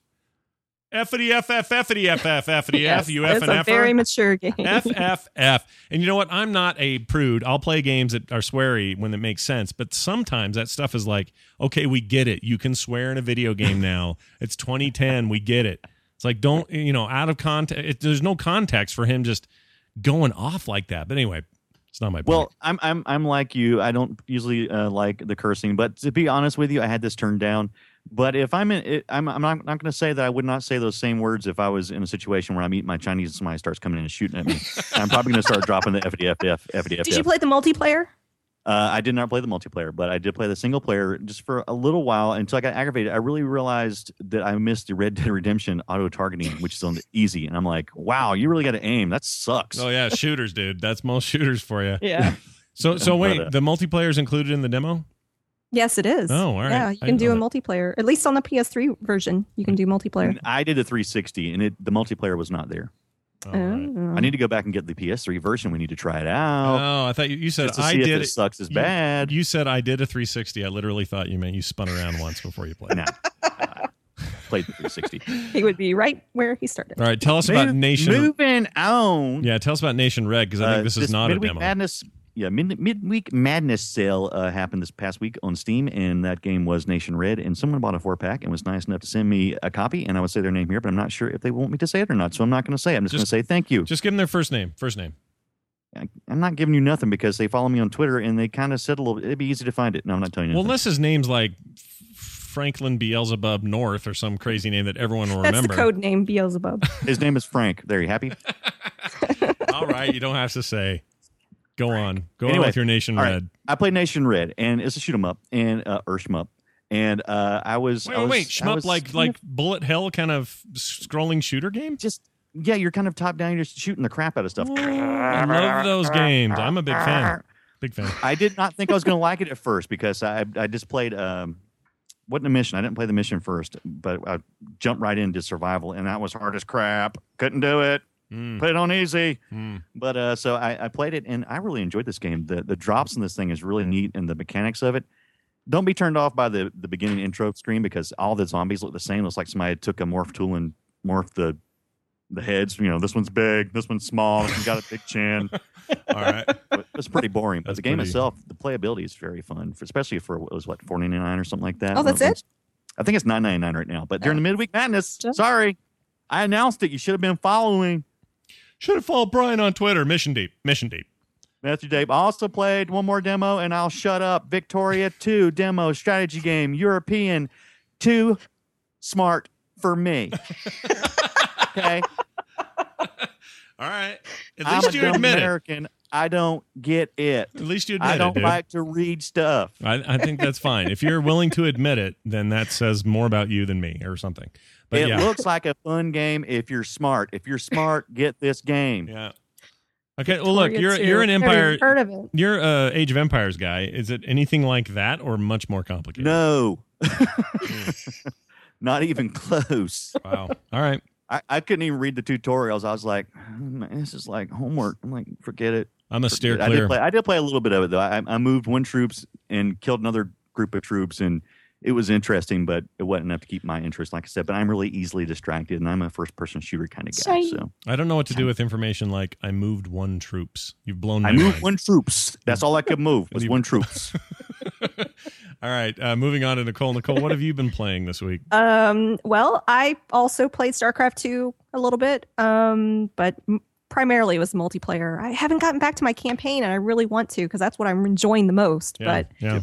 Effity F F Effity F F Effity (laughs) F you F it's and a F very mature game. F (laughs) F F. And you know what? I'm not a prude. I'll play games that are sweary when it makes sense. But sometimes that stuff is like, okay, we get it. You can swear in a video game (laughs) now. It's 2010. We get it. It's like, don't, you know, out of context. There's no context for him just going off like that. But anyway, it's not my point. Well, I'm I'm I'm like you. I don't usually uh, like the cursing, but to be honest with you, I had this turned down. But if I'm in, it, I'm I'm not, not going to say that I would not say those same words if I was in a situation where I'm eating my Chinese and somebody starts coming in and shooting at me. (laughs) I'm probably going to start dropping the FDFF FDFF. Did you play the multiplayer? Uh, I did not play the multiplayer, but I did play the single player just for a little while until I got aggravated. I really realized that I missed the Red Dead Redemption auto targeting, which is on the easy, and I'm like, wow, you really got to aim. That sucks. oh, yeah, shooters, dude. That's most shooters for you. Yeah. (laughs) So, so But, wait, uh, the multiplayer is included in the demo? yes, it is. Oh, all right. Yeah, you can do a didn't multiplayer. At least on the PS3 version, you can do multiplayer. And I did a 360, and it, the multiplayer was not there. Oh, all right. Oh. I need to go back and get the PS3 version. We need to try it out. Oh, I thought you, you said just to I see did if it it. sucks as you- bad. You said I did a 360. I literally thought you meant you spun around once before you played. no, I played the 360. (laughs) he would be right where he started. All right, tell us about Move- Nation. Moving on. Yeah, tell us about Nation Red because I think Uh, this is not a Midweek demo. Madness yeah, mid, midweek madness sale uh, happened this past week on Steam, and that game was Nation Red. And someone bought a four pack and was nice enough to send me a copy. And I would say their name here, but I'm not sure if they want me to say it or not. So I'm not going to say. it. I'm just, Just- going to say thank you. Just give them their first name. First name. I- I'm not giving you nothing because they follow me on Twitter and they kind of said a little. It'd be easy to find it. No, I'm not telling you. Well, nothing. unless his name's like Franklin Beelzebub North or some crazy name that everyone will (laughs) remember. That's remember. the code name Beelzebub. his name is Frank. There, you happy? (laughs) All right, you don't have to say. Go on. Go on with your Nation all right. Red. I played Nation Red, and it's a shoot 'em up and uh, or shmup. And uh, I was Wait, I was, wait. Shmup was like like of bullet hell kind of scrolling shooter game? just yeah, you're kind of top down. You're just shooting the crap out of stuff. I love those games. I'm a big fan. Big fan. I did not think I was going to like it at first because I I just played um wasn't a mission. I didn't play the mission first, but I jumped right into survival, and that was hard as crap. Couldn't do it. Mm, Put it on easy. mm. But uh, so I, I played it, and I really enjoyed this game. The the drops in this thing is really neat, and the mechanics of it. Don't be turned off by the the beginning intro screen because all the zombies look the same. Looks like somebody took a morph tool and morphed the the heads. You know, this one's big, this one's small, this one's got a big chin. (laughs) All right. But it's pretty boring. But That's the game pretty- itself, the playability is very fun, for, especially for what was what four ninety nine or something like that. Oh, that's it? I think it's nine ninety nine right now. But during the midweek madness, sorry, I announced it. You should have been following. Should have followed Brian on Twitter. Mission Deep. Mission Deep. Matthew Dave also played one more demo, and I'll shut up. Victoria 2 demo strategy game, European, too smart for me. (laughs) okay. All right. At I'm least a you dumb admit it. American. I don't get it. At least you admit it. I don't it, dude. like to read stuff. I, I think that's fine. If you're willing to admit it, then that says more about you than me or something. But it yeah. looks like a fun game if you're smart. If you're smart, get this game. yeah. Okay. Well, look, you're too. you're an Empire. Heard of it? You're a Age of Empires guy. Is it anything like that or much more complicated? No. Hmm. (laughs) Not even close. Wow. All right. I, I couldn't even read the tutorials. I was like, oh, this is like homework. I'm like, forget it. I'm a steer I did play. I did play a little bit of it though. I, I moved one troops and killed another group of troops, and it was interesting, but it wasn't enough to keep my interest. Like I said, but I'm really easily distracted, and I'm a first-person shooter kind of guy. Same. So I don't know what to do with information like I moved one troops. You've blown my I moved mind. one troops. That's all I could move (laughs) was one (laughs) troops. All right. Uh, moving on to Nicole. Nicole, what have you been playing this week? (laughs) Um, well, I also played StarCraft 2 a little bit, um, but m- primarily it was multiplayer. I haven't gotten back to my campaign, and I really want to because that's what I'm enjoying the most. Yeah. But yeah.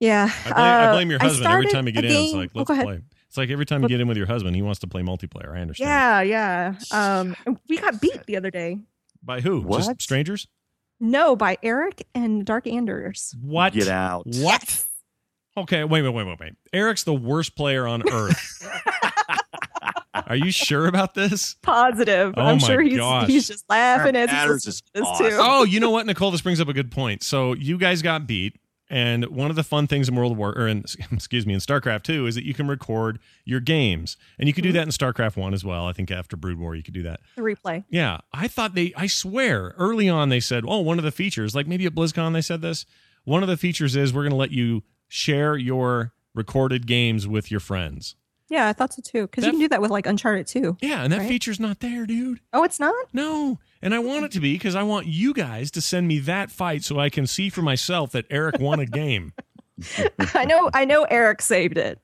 Yeah, I blame, I uh, blame your husband every time you get in. It's like, oh, let's go ahead. play. It's like every time you get in with your husband, he wants to play multiplayer. I understand. Yeah, yeah. Um, we got beat the other day. By who? What? Just strangers? No, by Eric and Dark Anders. What? Get out. What? Okay, wait, wait, wait, wait, wait. Eric's the worst player on earth. (laughs) Are you sure about this? Positive. Oh I'm my sure he's gosh. he's just laughing as he's is awesome. too. Oh, you know what, Nicole? This brings up a good point. So you guys got beat, and one of the fun things in World War or in (laughs) excuse me in StarCraft Two is that you can record your games, and you could do mm-hmm. that in StarCraft One as well. I think after Brood War, you could do that. The replay. Yeah, I thought they. I swear, early on they said, "Oh, one of the features, like maybe at BlizzCon they said this. One of the features is we're going to let you share your recorded games with your friends." Yeah, I thought so too. Because you can do that with like Uncharted too. Yeah, and that Right. feature's not there, dude. Oh, it's not? No, and I want it to be because I want you guys to send me that fight so I can see for myself that Eric won a (laughs) game. I know I know Eric saved it.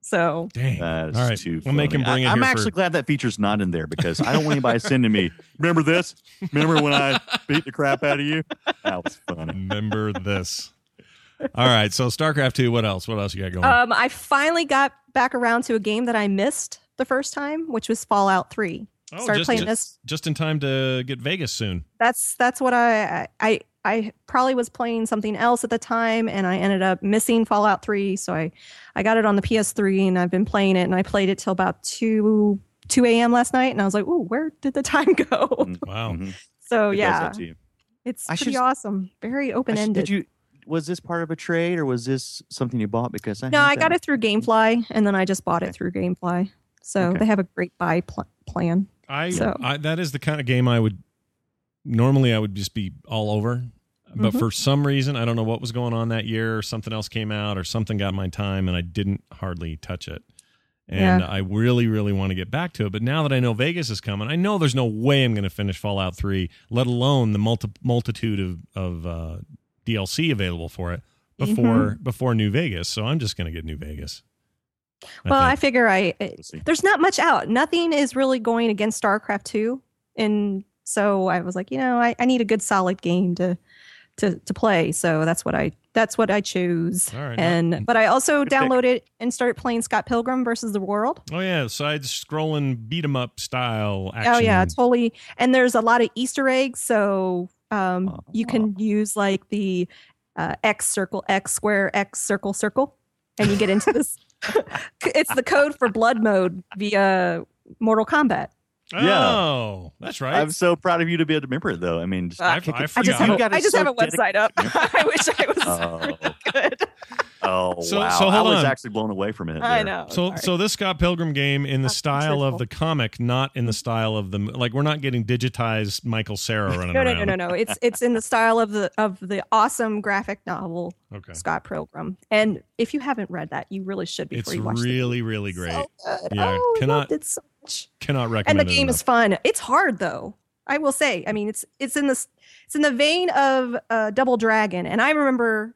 So Dang. That's All right, too we'll make him bring I, it I'm here actually for- glad that feature's not in there because I don't want anybody sending me. Remember this? Remember when I beat the crap out of you? That was funny. Remember this. All right, so StarCraft Two. What else? What else you got going? um I finally got back around to a game that I missed the first time, which was Fallout 3. Oh, started just, playing just, this. just in time to get Vegas soon. That's that's what I I I probably was playing something else at the time and I ended up missing Fallout 3, so I I got it on the PS3 and I've been playing it and I played it till about 2 2 a.m. last night and I was like, "Ooh, where did the (laughs) time go?" Wow. Mhm. So It yeah, that to you. it's I pretty should- awesome. Very open ended. Did you? Was this part of a trade or was this something you bought? Because I No, I got that. it through GameFly, and then I just bought Okay. it through GameFly. So Okay. they have a great buy pl- plan. I, So- I that is the kind of game I would normally I would just be all over. But Mhm. for some reason, I don't know what was going on that year, or something else came out, or something got my time, and I didn't hardly touch it. And Yeah. I really, really want to get back to it. But now that I know Vegas is coming, I know there's no way I'm going to finish Fallout 3, let alone the multi- multitude of, of uh, DLC available for it before Mm-hmm. before New Vegas. So I'm just going to get New Vegas. well, I think. figure I We'll there's not much out. Nothing is really going against StarCraft 2. And so I was like, you know, I, I need a good solid game to to to play. So that's what I that's what I chose. All right. And but I also Good pick. downloaded and started playing Scott Pilgrim versus the World. oh yeah, side scrolling beat 'em up style action. Oh yeah, totally. And there's a lot of Easter eggs, so um, you can use like the uh, X circle, X square, X circle, circle, and you get into this. (laughs) it's the code for blood mode via Mortal Kombat. Yeah. Oh, that's right. I'm so proud of you to be able to remember it, though. I mean, just I, I, I, I just, have You a, got I just so have a website up. (laughs) I wish I was (laughs) Oh. really good. Oh So- wow! so I was on. actually blown away from it. I there. know. So, sorry. so this Scott Pilgrim game in the That's style of the comic, not in the style of the like. We're not getting digitized Michael Cera running no, no, around. no, no, no. It's it's in the style of the of the awesome graphic novel Okay, Scott Pilgrim. And if you haven't read that, you really should before it's you watch really, the really movie. great. So good. Yeah, oh, cannot- loved it so much. Cannot and the game enough. is fun. It's hard though. I will say. I mean, it's it's in this it's in the vein of uh, Double Dragon, and I remember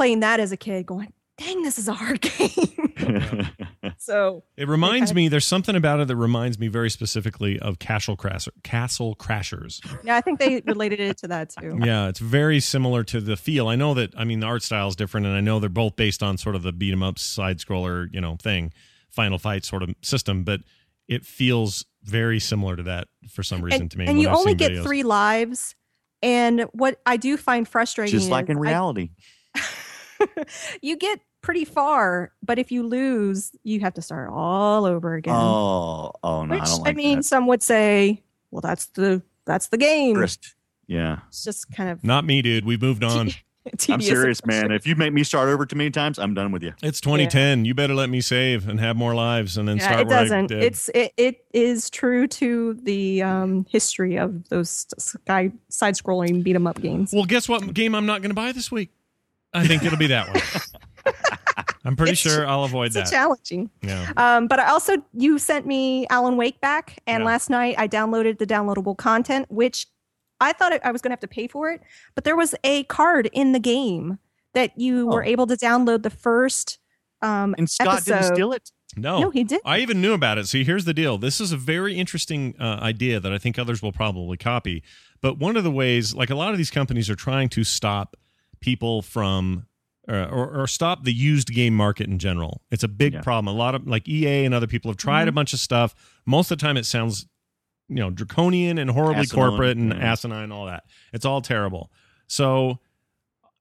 playing that as a kid, going, "Dang, this is a hard (laughs) game." (laughs) so It reminds Okay. me. There's something about it that reminds me very specifically of Castle Crasher, Castle Crashers. yeah, I think they related it to that too. (laughs) Yeah, it's very similar to the feel. I know that. I mean, the art style is different, and I know they're both based on sort of the beat 'em up side scroller, you know, thing, Final Fight sort of system, but it feels very similar to that for some reason and, to me. and you I've only get videos. three lives. And what I do find frustrating Just like is in I- reality. (laughs) you get pretty far, but if you lose, you have to start all over again. Oh, oh no, Which I don't like mean, that. some would say, well, that's the that's the game. Grist. Yeah, It's just kind of Not me, dude. We've moved on. (laughs) I'm serious, man. If you make me start over too many times, I'm done with you. It's 2010. You better let me save and have more lives, and then Yeah, start it where doesn't. did. It's it, it is true to the um, history of those sky side scrolling beat 'em up games. Well, guess what game I'm not going to buy this week? I think it'll be that one. (laughs) I'm pretty It's- sure I'll avoid It's that. challenging. Yeah. Um, but I also you sent me Alan Wake back, and Yeah. last night I downloaded the downloadable content, which I thought I was going to have to pay for it, but there was a card in the game that you were Oh. able to download the first um, And Scott didn't steal it. No. No, he did. I even knew about it. See, here's the deal. This is a very interesting uh, idea that I think others will probably copy. But one of the ways, like a lot of these companies are trying to stop people from uh, or, or stop the used game market in general. It's a big Yeah. problem. A lot of like EA and other people have tried a bunch of stuff. Most of the time, it sounds you know draconian and horribly Asinine, corporate and yeah. asinine and all that. It's all terrible. So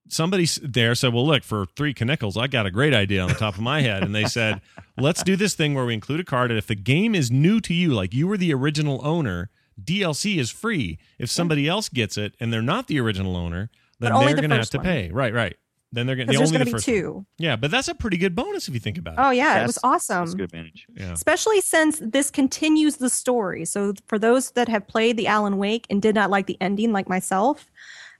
somebody there said, "Well, look, for three knickels, I got a great idea on the top of my head." And they (laughs) said, "Let's do this thing where we include a card, and if the game is new to you, like you were the original owner, DLC is free. If somebody else gets it and they're not the original owner, then But only they're the going to have first to one. pay. Right, right. Then they're going to Because only going to be first one. two. Yeah, but that's a pretty good bonus if you think about it. Oh yeah, it was awesome. That's a good advantage. yeah. Especially since this continues the story. So for those that have played the Alan Wake and did not like the ending, like myself,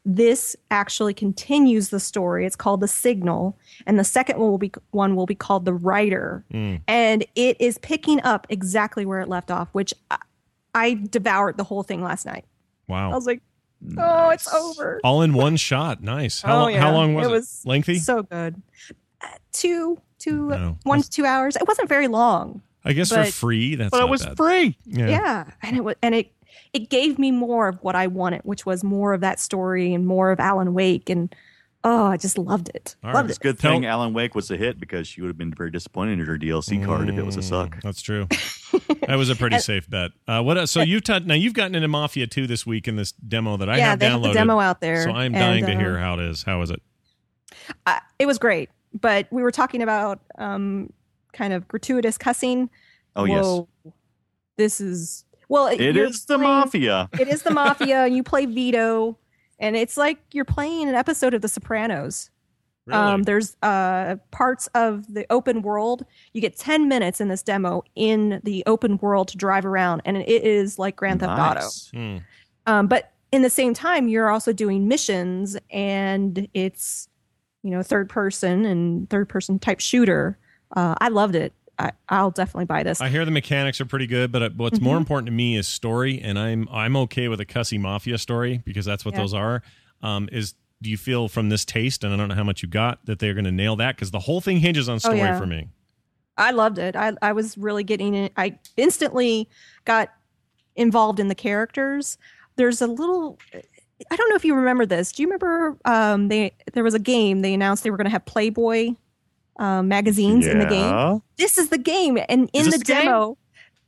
this actually continues the story. It's called the Signal, and the second one will be one will be called the Writer, Mm. and it is picking up exactly where it left off. Which I, I devoured the whole thing last night. Wow! I was like, oh, it's over. All in one shot. Nice. How, Oh, lo- how long was it? It was Lengthy? So good. Uh, two, two, No. one to two hours. It wasn't very long. I guess for free, that's But it was bad. free. Yeah. yeah and it was and it it gave me more of what i wanted which was more of that story and more of alan wake and oh i just loved it All loved right. It's a it good Tell- thing Alan Wake was a hit because she would have been very disappointed in her DLC card if it was a suck. Mm, That's true. (laughs) that was a pretty safe bet. Uh, what? else- So you've t- now you've gotten into Mafia 2 this week in this demo that I yeah have they downloaded. have the demo out there so I'm and, dying to uh, hear how it is. How is it? uh, it was great but we were talking about um kind of gratuitous cussing Oh yes, this is well it you're the mafia. it is the mafia you play vito and it's like you're playing an episode of the sopranos Really? Um, there's uh, parts of the open world. You get 10 minutes in this demo in the open world to drive around, and it is like Grand Theft Auto. Nice. Hmm. Um, but in the same time, you're also doing missions, and it's you know third person and third person type shooter. Uh, I loved it. I, I'll definitely buy this. I hear the mechanics are pretty good, but uh, what's more Mhm. important to me is story, and I'm I'm okay with a cussy mafia story because that's what Yeah. those are. Um, is do you feel from this taste, and I don't know how much you got, that they're going to nail that? Because the whole thing hinges on story Oh, yeah. for me. I loved it. I, I was really getting it. I instantly got involved in the characters. There's a little. I don't know if you remember this. Do you remember? Um, they there was a game. They announced they were going to have Playboy um, magazines in the game. This is the game, and in the the game? demo,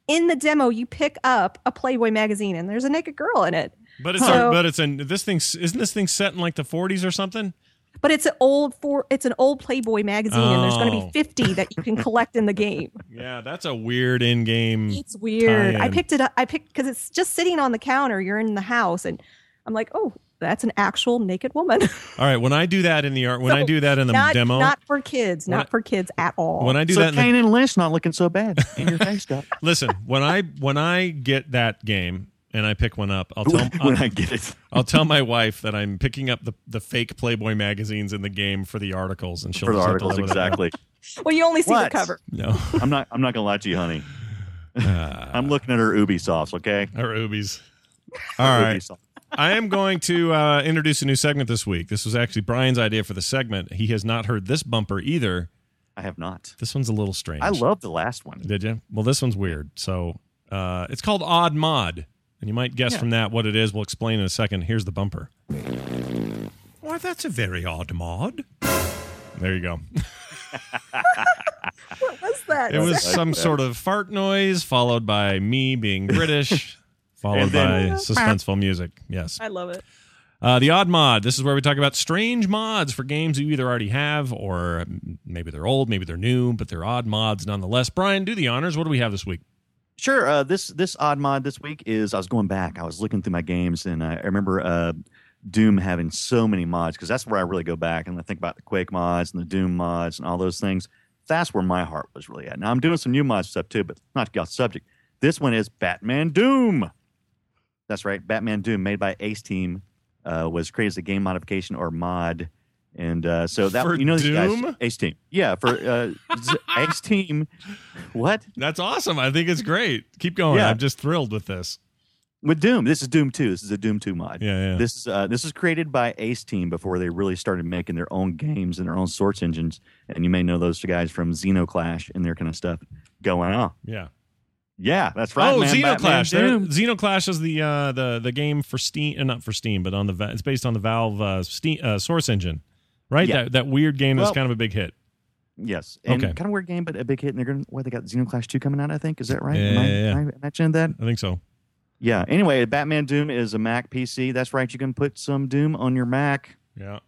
in the demo, you pick up a Playboy magazine, and there's a naked girl in it. But it's So- a, but it's an this thing isn't this thing set in like the 40s or something? But it's an old for it's an old Playboy magazine, and there's going to Oh. be 50 that you can collect in the game. (laughs) Yeah, that's a weird in-game. It's weird. I tie-in. picked it up. I picked because it's just sitting on the counter. You're in the house, and I'm like, oh, that's an actual naked woman. (laughs) All right, when I do that in the art, when I do that in the not demo, not for kids. Not I- for kids at all. when I do so that, in the, Kane and Lynch not looking so bad in your face, Scott. (laughs) listen, when I when I get that game and I pick one up, I'll tell (laughs) when I'll, I get it. I'll tell my wife that I'm picking up the, the fake Playboy magazines in the game for the articles, and she'll For the just have to articles, live exactly. well, you only see What? the cover. No, I'm not. I'm not gonna lie to you, honey. uh, I'm looking at her Ubisofts. Okay. her Ubis. All right, Ubisoft. I am going to uh, introduce a new segment this week. This was actually Brian's idea for the segment. He has not heard this bumper either. I have not. This one's a little strange. I love the last one. Did you? Well, this one's weird. So uh, it's called Odd Mod. And you might guess Yeah. from that what it is. We'll explain in a second. Here's the bumper. Why, that's a very odd mod. There you go. (laughs) What was that? It was like some that. sort of fart noise followed by me being British, followed then- by suspenseful music. Yes. I love it. Uh, the Odd Mod. This is where we talk about strange mods for games you either already have or maybe they're old, maybe they're new, but they're odd mods nonetheless. Brian, do the honors. What do we have this week? Sure. Uh, this this odd mod this week is I was going back. I was looking through my games, and I, I remember uh, Doom having so many mods because that's where I really go back and I think about the Quake mods and the Doom mods and all those things. That's where my heart was really at. Now I'm doing some new mod stuff too, but not to get off subject. This one is Batman Doom. That's right, Batman Doom, made by Ace Team, uh, was created as a game modification or mod. And uh, so that For you know these Doom? guys, Ace Team, yeah, for uh, (laughs) Ace Team. What? That's awesome. I think it's great. Keep going. Yeah. I'm just thrilled with this. with Doom. This is Doom 2. This is a Doom 2 mod. Yeah, yeah. This is uh, this is created by Ace Team before they really started making their own games and their own source engines. And you may know those guys from Zeno Clash and their kind of stuff going on. yeah. Yeah, that's right. oh, man. Zeno Clash. Xenoclash is the uh, the the game for Steam, uh, not for Steam, but on the it's based on the Valve uh, Steam uh, source engine, right? Yeah. That that weird game that's Well- kind of a big hit. Yes, and Okay. kind of weird game, but a big hit. And they're going. What they got Zeno Clash 2 coming out? I think is that right? Yeah, am, I, yeah, am I imagining that? I think so. Yeah. Anyway, Batman Doom is a Mac PC. That's right. You can put some Doom on your Mac. Yeah.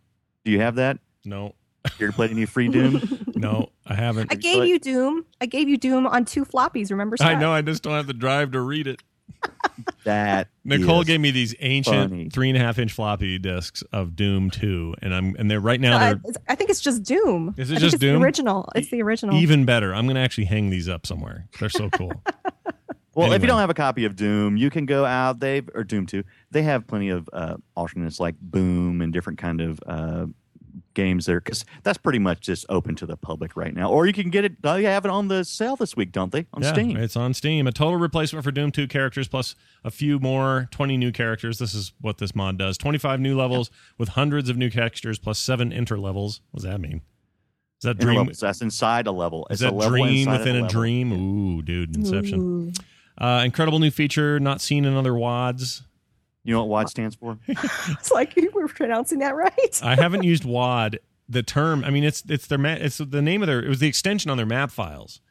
Do you have that? No. You're playing any free Doom? (laughs) No, I haven't. I gave you Doom. I gave you Doom on two floppies. Remember? I know. I just don't have the drive to read it. (laughs) that Nicole gave me these ancient funny. three and a half inch floppy disks of Doom Two, and I'm and they're right now I, they're I think it's just Doom. Is it I think just it's Doom? The original. It's the original. even better. I'm gonna actually hang these up somewhere. They're so cool. (laughs) Well, if you don't have a copy of Doom, you can go out. They or Doom Two. They have plenty of uh, alternates like Boom and different kind of uh, games there because that's pretty much just open to the public right now. Or you can get it. They have it on the sale this week, don't they? On yeah, Steam. it's on Steam. A total replacement for Doom 2 characters plus a few more 20 new characters. This is what this mod does. 25 new levels with hundreds of new textures plus seven inter levels. What does that mean? Is that dream? Interlevels. That's inside a level. Is It's that a level dream within a, level. dream? Ooh, dude, Inception. Ooh. Uh, incredible new feature not seen in other WADs. You know what WAD stands for? (laughs) It's like you (laughs) were pronouncing that right. I haven't used WAD. The term, I mean, it's it's their ma- it's the name of their it was the extension on their map files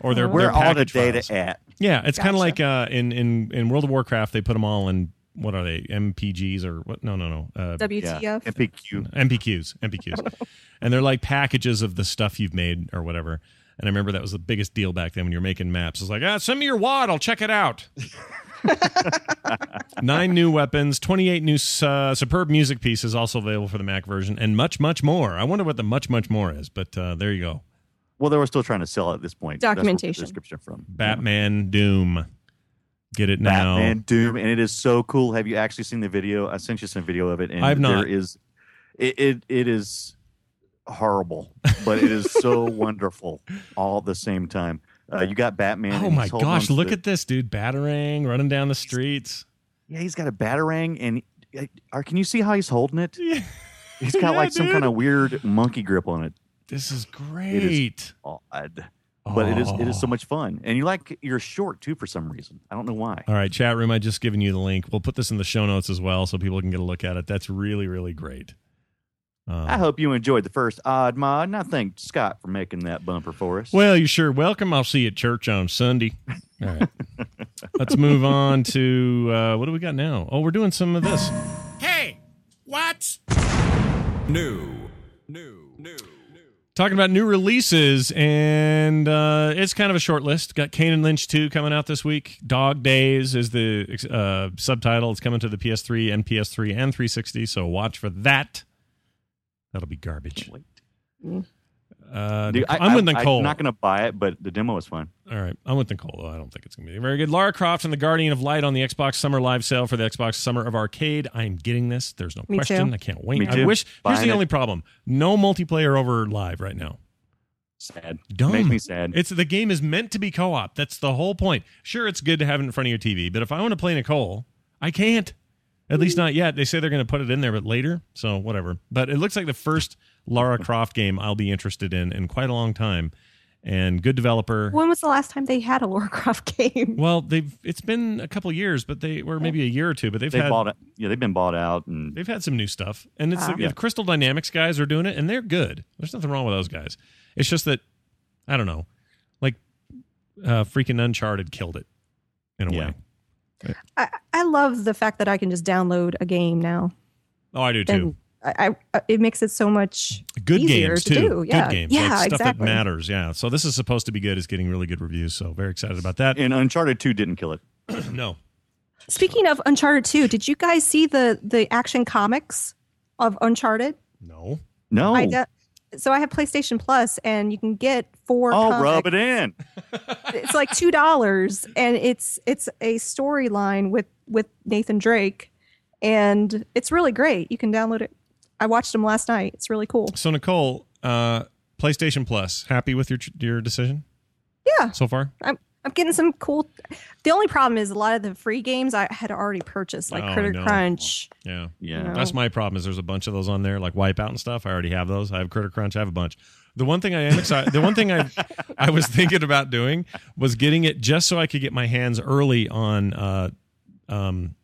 or their. Where their all the data files. at? Yeah, it's kind of like uh, in in in World of Warcraft they put them all in what are they MPGs or what? No, no, no. Uh, WTF? Yeah. MPQ. MPQs, MPQs, and they're like packages of the stuff you've made or whatever. And I remember that was the biggest deal back then when you're making maps. It's like, ah, send me your WAD, I'll check it out. (laughs) Nine new weapons, 28 new uh, superb music pieces also available for the Mac version, and much, much more. I wonder what the much, much more is, but uh, there you go. Well, they were still trying to sell it at this point. That's the Documentation. description from Batman Doom. Get it now. Batman Doom, and it is so cool. Have you actually seen the video? I sent you some video of it, and I've not. There is, it, it it is horrible, but it is so (laughs) wonderful all at the same time. Uh, you got Batman. Oh my gosh, look the- at this dude battering, running down the streets. Yeah, he's got a batarang, and uh, can you see how he's holding it? Yeah. He's got (laughs) Yeah, like some kind of weird monkey grip on it. This is great. It is Odd. But it is it is so Oh. much fun, and you like you're short too for some reason. I don't know why. All right, chat room. I just given you the link. We'll put this in the show notes as well, so people can get a look at it. That's really, really great. Um, I hope you enjoyed the first odd mod, and I thank Scott for making that bumper for us. Well, you're sure welcome. I'll see you at church on Sunday. (laughs) All right. Let's move on to uh, what do we got now? Oh, we're doing some of this. Hey, what? New. New. New. New talking about new releases, and uh, it's kind of a short list. Got Kane and Lynch 2 coming out this week. Dog Days is the uh, subtitle. It's coming to the PS3 and PS3 and 360, so watch for that. That'll be garbage. Uh, Dude, I, I'm with Nicole. I'm not going to buy it, but the demo was fun. All right, I'm with Nicole though. I don't think it's gonna be very good. Lara Croft and the Guardian of Light on the Xbox Summer Live Sale for the Xbox Summer of Arcade. I'm getting this. There's no Me question. too. I can't wait. Me I too. wish. Here's the it. only problem: no multiplayer over live right now. Sad. Dumb. Makes me sad. It's the game is meant to be co-op. That's the whole point. Sure, it's good to have it in front of your TV, but if I want to play Nicole, I can't. At least not yet. They say they're going to put it in there, but later. So whatever. But it looks like the first Lara Croft game I'll be interested in in quite a long time, and good developer. When was the last time they had a Lara Croft game? (laughs) Well, they've it's been a couple years, but they were maybe a year or two, but they've they had bought it. Yeah, they've been bought out, and they've had some new stuff, and it's Ah. the, the Crystal Dynamics guys are doing it, and they're good. There's nothing wrong with those guys. It's just that I don't know, like uh, freaking Uncharted killed it in a Yeah. way. I, I love the fact that I can just download a game now. Oh, I do too. And I, I uh, it makes it so much Good easier games to too. do. Yeah. Good games. Yeah, like stuff that exactly. matters. Yeah. So this is supposed to be good. It's getting really good reviews. So very excited about that. and Uncharted Two didn't kill it. (clears throat) no. Speaking of Uncharted 2, did you guys see the the action comics of Uncharted? No. No. I de- so I have PlayStation Plus, and you can get four. oh, comics. rub it in. (laughs) It's like two dollars, and it's it's a storyline with with Nathan Drake, and it's really great. You can download it. I watched them last night. It's really cool. So Nicole, uh, PlayStation Plus, happy with your your decision Yeah, so far? I'm I'm getting some cool. The only problem is a lot of the free games I had already purchased, like Oh, Critter know. Crunch. Yeah. Yeah. No. That's my problem. Is there's a bunch of those on there, like Wipeout and stuff. I already have those. I have Critter Crunch. I have a bunch. The one thing I am excited. the one thing I (laughs) I was thinking about doing was getting it just so I could get my hands early on uh, um,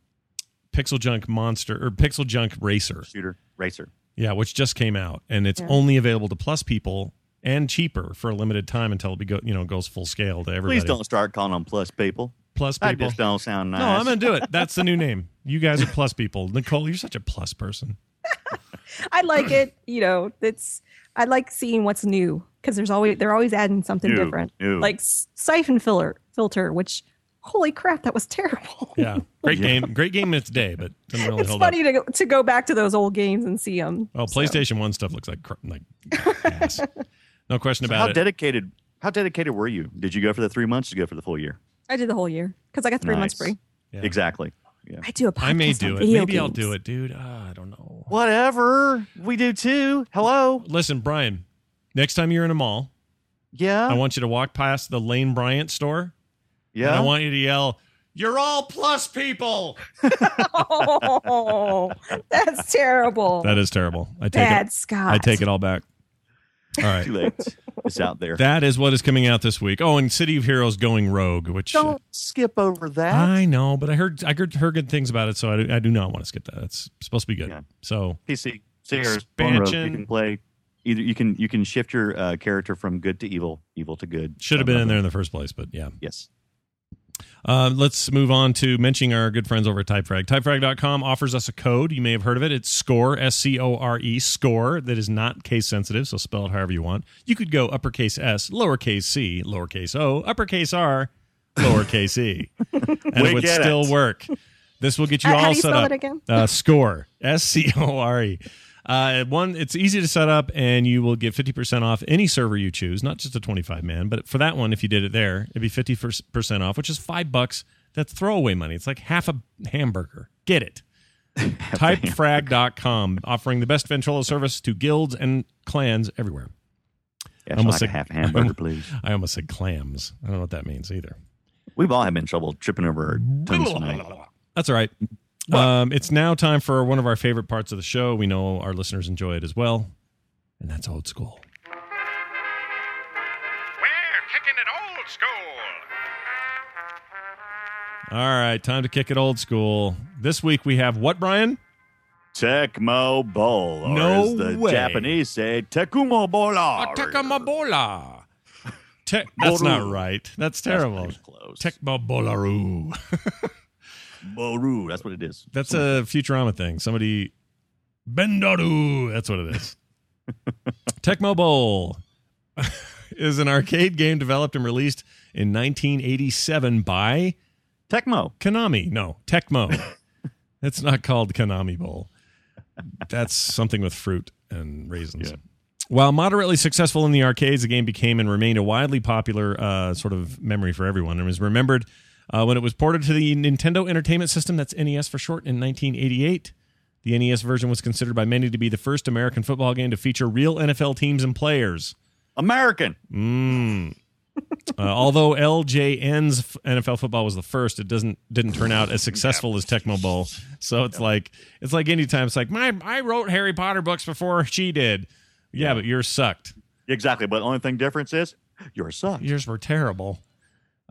Pixel Junk Monster or Pixel Junk Racer. Shooter racer. Yeah, which just came out, and it's Yeah. only available to Plus people and cheaper for a limited time until it be go, you know goes full scale to everybody. Please don't start calling them plus people. Plus That people. just don't sound nice. No, I'm gonna do it. (laughs) That's the new name. You guys are plus people. Nicole, you're such a plus person. (laughs) I like it. You know, it's I like seeing what's new because there's always they're always adding something New, different, new. like siphon filler filter. Which, holy crap, that was terrible. (laughs) Yeah, great game. Great game in its day, but didn't really it's hold funny up. to go, to go back to those old games and see them. Oh, PlayStation One stuff looks like cr- like ass. No question So about how it. How dedicated? How dedicated were you? Did you go for the three months? Did you go for the full year? I did the whole year because I got three months free. Yeah. Exactly. Yeah. I do a podcast I may on do it. video Maybe I'll do it, dude. Ah, I don't know. Whatever. We do too. Hello. Listen, Brian. Next time you're in a mall, Yeah. I want you to walk past the Lane Bryant store, yeah. and I want you to yell, "You're all plus people." (laughs) Oh, that's terrible. That is terrible. I take Bad it. Scott. I take it all back. All right. Too late. it's out there. That is what is coming out this week. Oh, and City of Heroes going rogue, which Don't skip over that. I know, but I heard I heard, heard good things about it, so I, do- I do not want to skip that. It's supposed to be good. Yeah. So PC. Serious. One road. Expansion. You can play. Either you can you can shift your uh, character from good to evil, evil to good. should have been in there in the first place, but yeah. Yes. Uh, let's move on to mentioning our good friends over at Typefrag. Typefrag.com offers us a code. You may have heard of it. It's SCORE, S C O R E, SCORE, that is not case sensitive, so spell it however you want. You could go uppercase S, lowercase c, lowercase o, uppercase R, lowercase e, (laughs) and We it would still it. work. This will get you Uh, all how do you set spell up. it again? Uh, score S C O R E. Uh, one, it's easy to set up, and you will get fifty percent off any server you choose, not just a twenty-five man, but for that one, if you did it there, it'd be fifty percent off, which is five bucks. That's throwaway money. It's like half a hamburger. Get it. (laughs) Typefrag.com, offering the best Ventrilo service to guilds and clans everywhere. I almost like said- half hamburger, (laughs) please. I almost said clams. I don't know what that means either. We've all been in trouble tripping over our tongues tonight. That's all right. Um, it's now time for one of our favorite parts of the show. We know our listeners enjoy it as well, and that's old school. We're kicking it old school. All right, time to kick it old school. This week we have what, Brian? Tecmo Bowl. Or No as the way. Japanese say, Tekumo Bola. Tekamabola. Te- that's not right. That's terrible. That's close. Tekmabolaru. (laughs) Boru. That's what it is. That's a Futurama thing. Somebody Bendaru. That's what it is. (laughs) Tecmo Bowl (laughs) is an arcade game developed and released in 1987 by Tecmo. Konami. No, Tecmo. (laughs) it's not called Konami Bowl. That's something with fruit and raisins. Yeah. While moderately successful in the arcades, the game became and remained a widely popular uh, sort of memory for everyone and was remembered uh, when it was ported to the Nintendo Entertainment System, that's NES for short, in 1988. The NES version was considered by many to be the first American football game to feature real NFL teams and players. American. Mm. (laughs) Uh, although LJN's NFL football was the first, it doesn't didn't turn out as successful as Tecmo Bowl. So it's like it's like anytime it's like my I wrote Harry Potter books before she did. Yeah, but yours sucked. Exactly. But the only thing difference is you're sucked. Yours were terrible.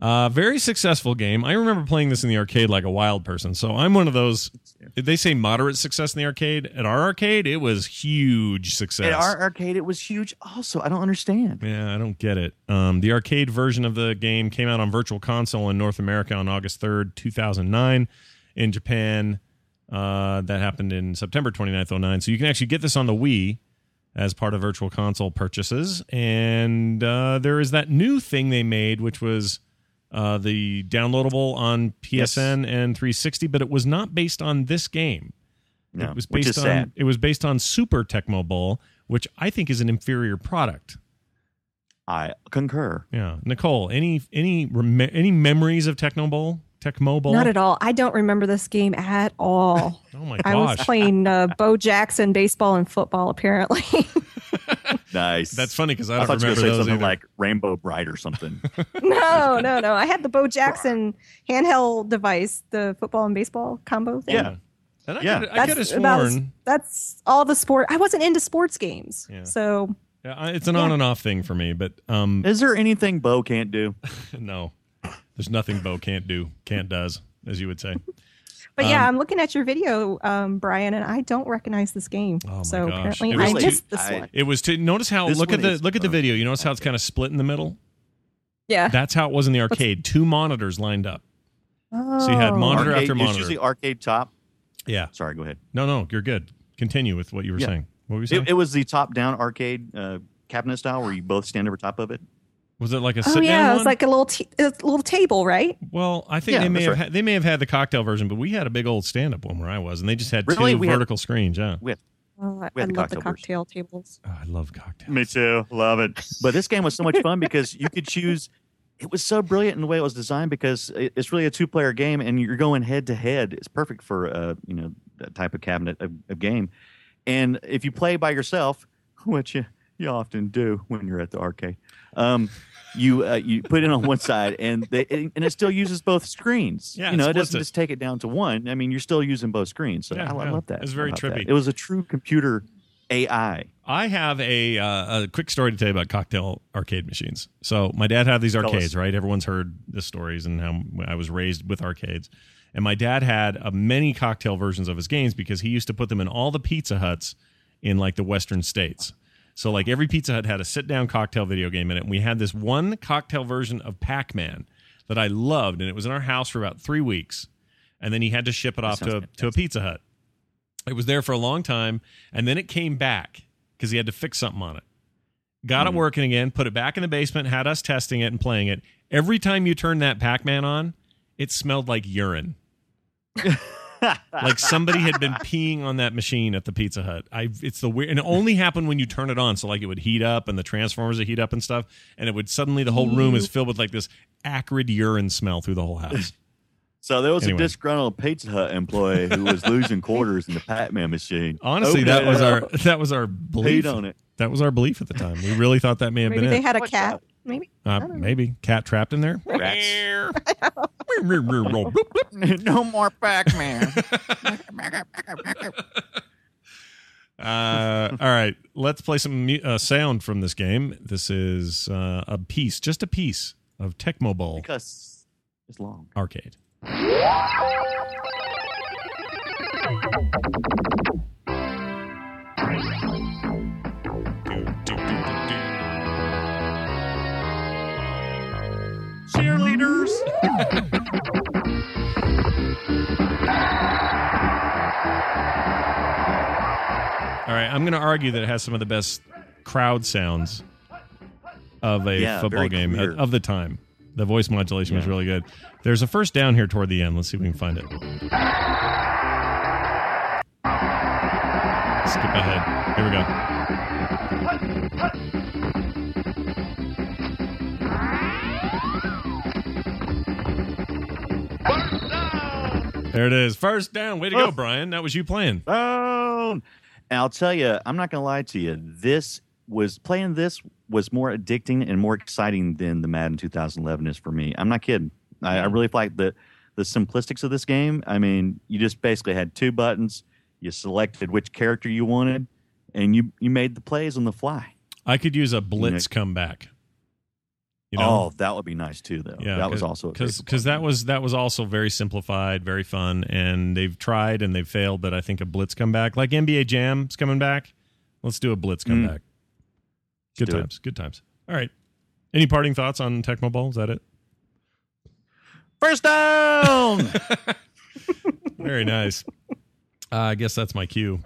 Uh, very successful game. I remember playing this in the arcade like a wild person. So I'm one of those. They say moderate success in the arcade. At our arcade, it was huge success. At our arcade, it was huge. Also, I don't understand. Yeah, I don't get it. Um, the arcade version of the game came out on Virtual Console in North America on August 3rd, 2009. In Japan, uh, that happened in September 29th, 09. So you can actually get this on the Wii as part of Virtual Console purchases. And uh, there is that new thing they made, which was uh, the downloadable on PSN and 360, but it was not based on this game. No, it was which based is on sad. it was based on Super Tecmo Bowl, which I think is an inferior product. I concur. Yeah, Nicole, any any rem- any memories of Tecmo Bowl? Tecmo Bowl? Not at all. I don't remember this game at all. Oh my gosh! I was playing uh, Bo Jackson baseball and football, apparently. (laughs) Nice. that's funny because I I, don't thought you were going to say those something either. like Rainbow Brite or something. (laughs) (laughs) no, no, no. I had the Bo Jackson handheld device, the football and baseball combo thing. yeah. and I yeah. could, I could have That's about sworn. that's all the sport. I wasn't into sports games, Yeah. so Yeah, it's an on and off thing for me, but um, Is there anything Bo can't do? (laughs) no, there's nothing Bo can't do, can't does, as you would say. But yeah, Um, I'm looking at your video, um, Brian, and I don't recognize this game. Oh my so gosh. apparently It I was missed this I- one. It was to notice how This look at the is- look at the video. You notice how it's kind of split in the middle. Yeah. That's how it was in the arcade. Two monitors lined up. Oh. So you had Oh. monitor Arcade, after monitor. it's monitor. usually arcade top. Yeah. Sorry, go ahead. No, no, you're good. Continue with what you were Yeah. saying. What were you saying? It, it was the top down arcade uh, cabinet style where you both stand over top of it. Was it like a Oh sit down yeah, it one? was like a little t- a little table, right? Well, I think Yeah, they may have right. had, they may have had the cocktail version, but we had a big old stand up one where I was, and they just had Really? two We had- vertical screens. Yeah, We had, Oh, I, We had I the love the cocktail version. cocktail tables. oh, I love cocktails. Me too. Love it. But this game was so much fun because you could choose. It was so brilliant in the way it was designed because it- it's really a two player game and you're going head to head. It's perfect for uh, you know that type of cabinet of, of game. And if you play by yourself, (laughs) which you, you often do when you're at the arcade, um, you uh, you put it on one side and they and it still uses both screens. Yeah, you know it it doesn't it. just take it down to one. I mean, you're still using both screens. So Yeah, I, I love that. It's very about that. trippy. It was a true computer AI. I have a uh, a quick story to tell you about cocktail arcade machines. So my dad had these arcades, right? Everyone's heard the stories and how I was raised with arcades. And my dad had uh, many cocktail versions of his games because he used to put them in all the Pizza Huts in like the western states. So like every Pizza Hut had a sit down cocktail video game in it. And we had this one cocktail version of Pac Man that I loved, and it was in our house for about three weeks. And then he had to ship it off to a, to a Pizza Hut. It was there for a long time, and then it came back because he had to fix something on it. Got Mm-hmm. it working again, put it back in the basement, had us testing it and playing it. Every time you turned that Pac Man on, it smelled like urine. (laughs) like somebody had been peeing on that machine at the Pizza Hut. I it's the weird and it only happened when you turn it on. So like it would heat up and the transformers would heat up and stuff, and it would suddenly the whole room is filled with like this acrid urine smell through the whole house. (laughs) So there was Anyway. a disgruntled Pizza Hut employee who was losing quarters in the Pac-Man machine. Honestly, Oh, that was yeah. our that was our belief. Paid on it. That was our belief at the time. We really thought that may have Maybe been they it. had a cat. That? Maybe. Uh, maybe cat trapped in there. (laughs) no more Pac-Man. (laughs) Uh, all right, let's play some mu- uh, sound from this game. This is uh, a piece, just a piece of Tecmo Bowl because it's long. arcade. Cheerleaders. All right, I'm going to argue that it has some of the best crowd sounds of a Yeah, football very game uh, clear. of, of the time. The voice modulation was really good. There's a first down here toward the end. Let's see if we can find it. Skip ahead. Here we go. There it is. First down. Way to go, Oh. Brian. That was you playing. Down. And I'll tell you, I'm not going to lie to you. This was playing this was more addicting and more exciting than the Madden 2011 is for me. I'm not kidding. I, I really like the the simplistics of this game. I mean, you just basically had two buttons. You selected which character you wanted, and you you made the plays on the fly. I could use a blitz comeback. You know? oh, that would be nice too, though. Yeah, that was also because because that was that was also very simplified, very fun, and they've tried and they've failed. But I think a blitz comeback, like NBA Jam's coming back. Let's do a blitz comeback. Good do it. times, good times. All right. Any parting thoughts on Tecmo Bowl? Is that it? first down. (laughs) (laughs) Very nice. Uh, I guess that's my cue.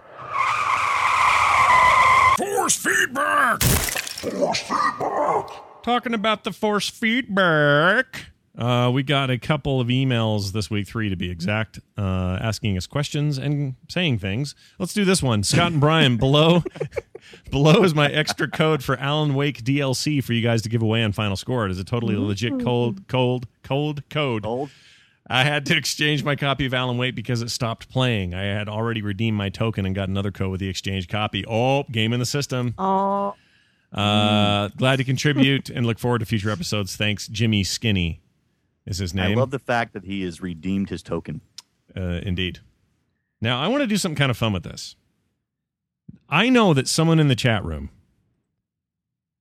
Force feedback. Force feedback! Talking about the force feedback. Uh, we got a couple of emails this week, three to be exact, uh, asking us questions and saying things. Let's do this one. Scott and Brian, (laughs) below (laughs) below is my extra code for Alan Wake DLC for you guys to give away on Final Score. It is a totally legit cold, cold, cold code. Old. I had to exchange my copy of Alan Wake because it stopped playing. I had already redeemed my token and got another code with the exchange copy. Oh, game in the system. Oh, Uh, glad to contribute and look forward to future episodes. Thanks, Jimmy Skinny is his name. I love the fact that he has redeemed his token. uh, indeed. Now, I want to do something kind of fun with this. I know that someone in the chat room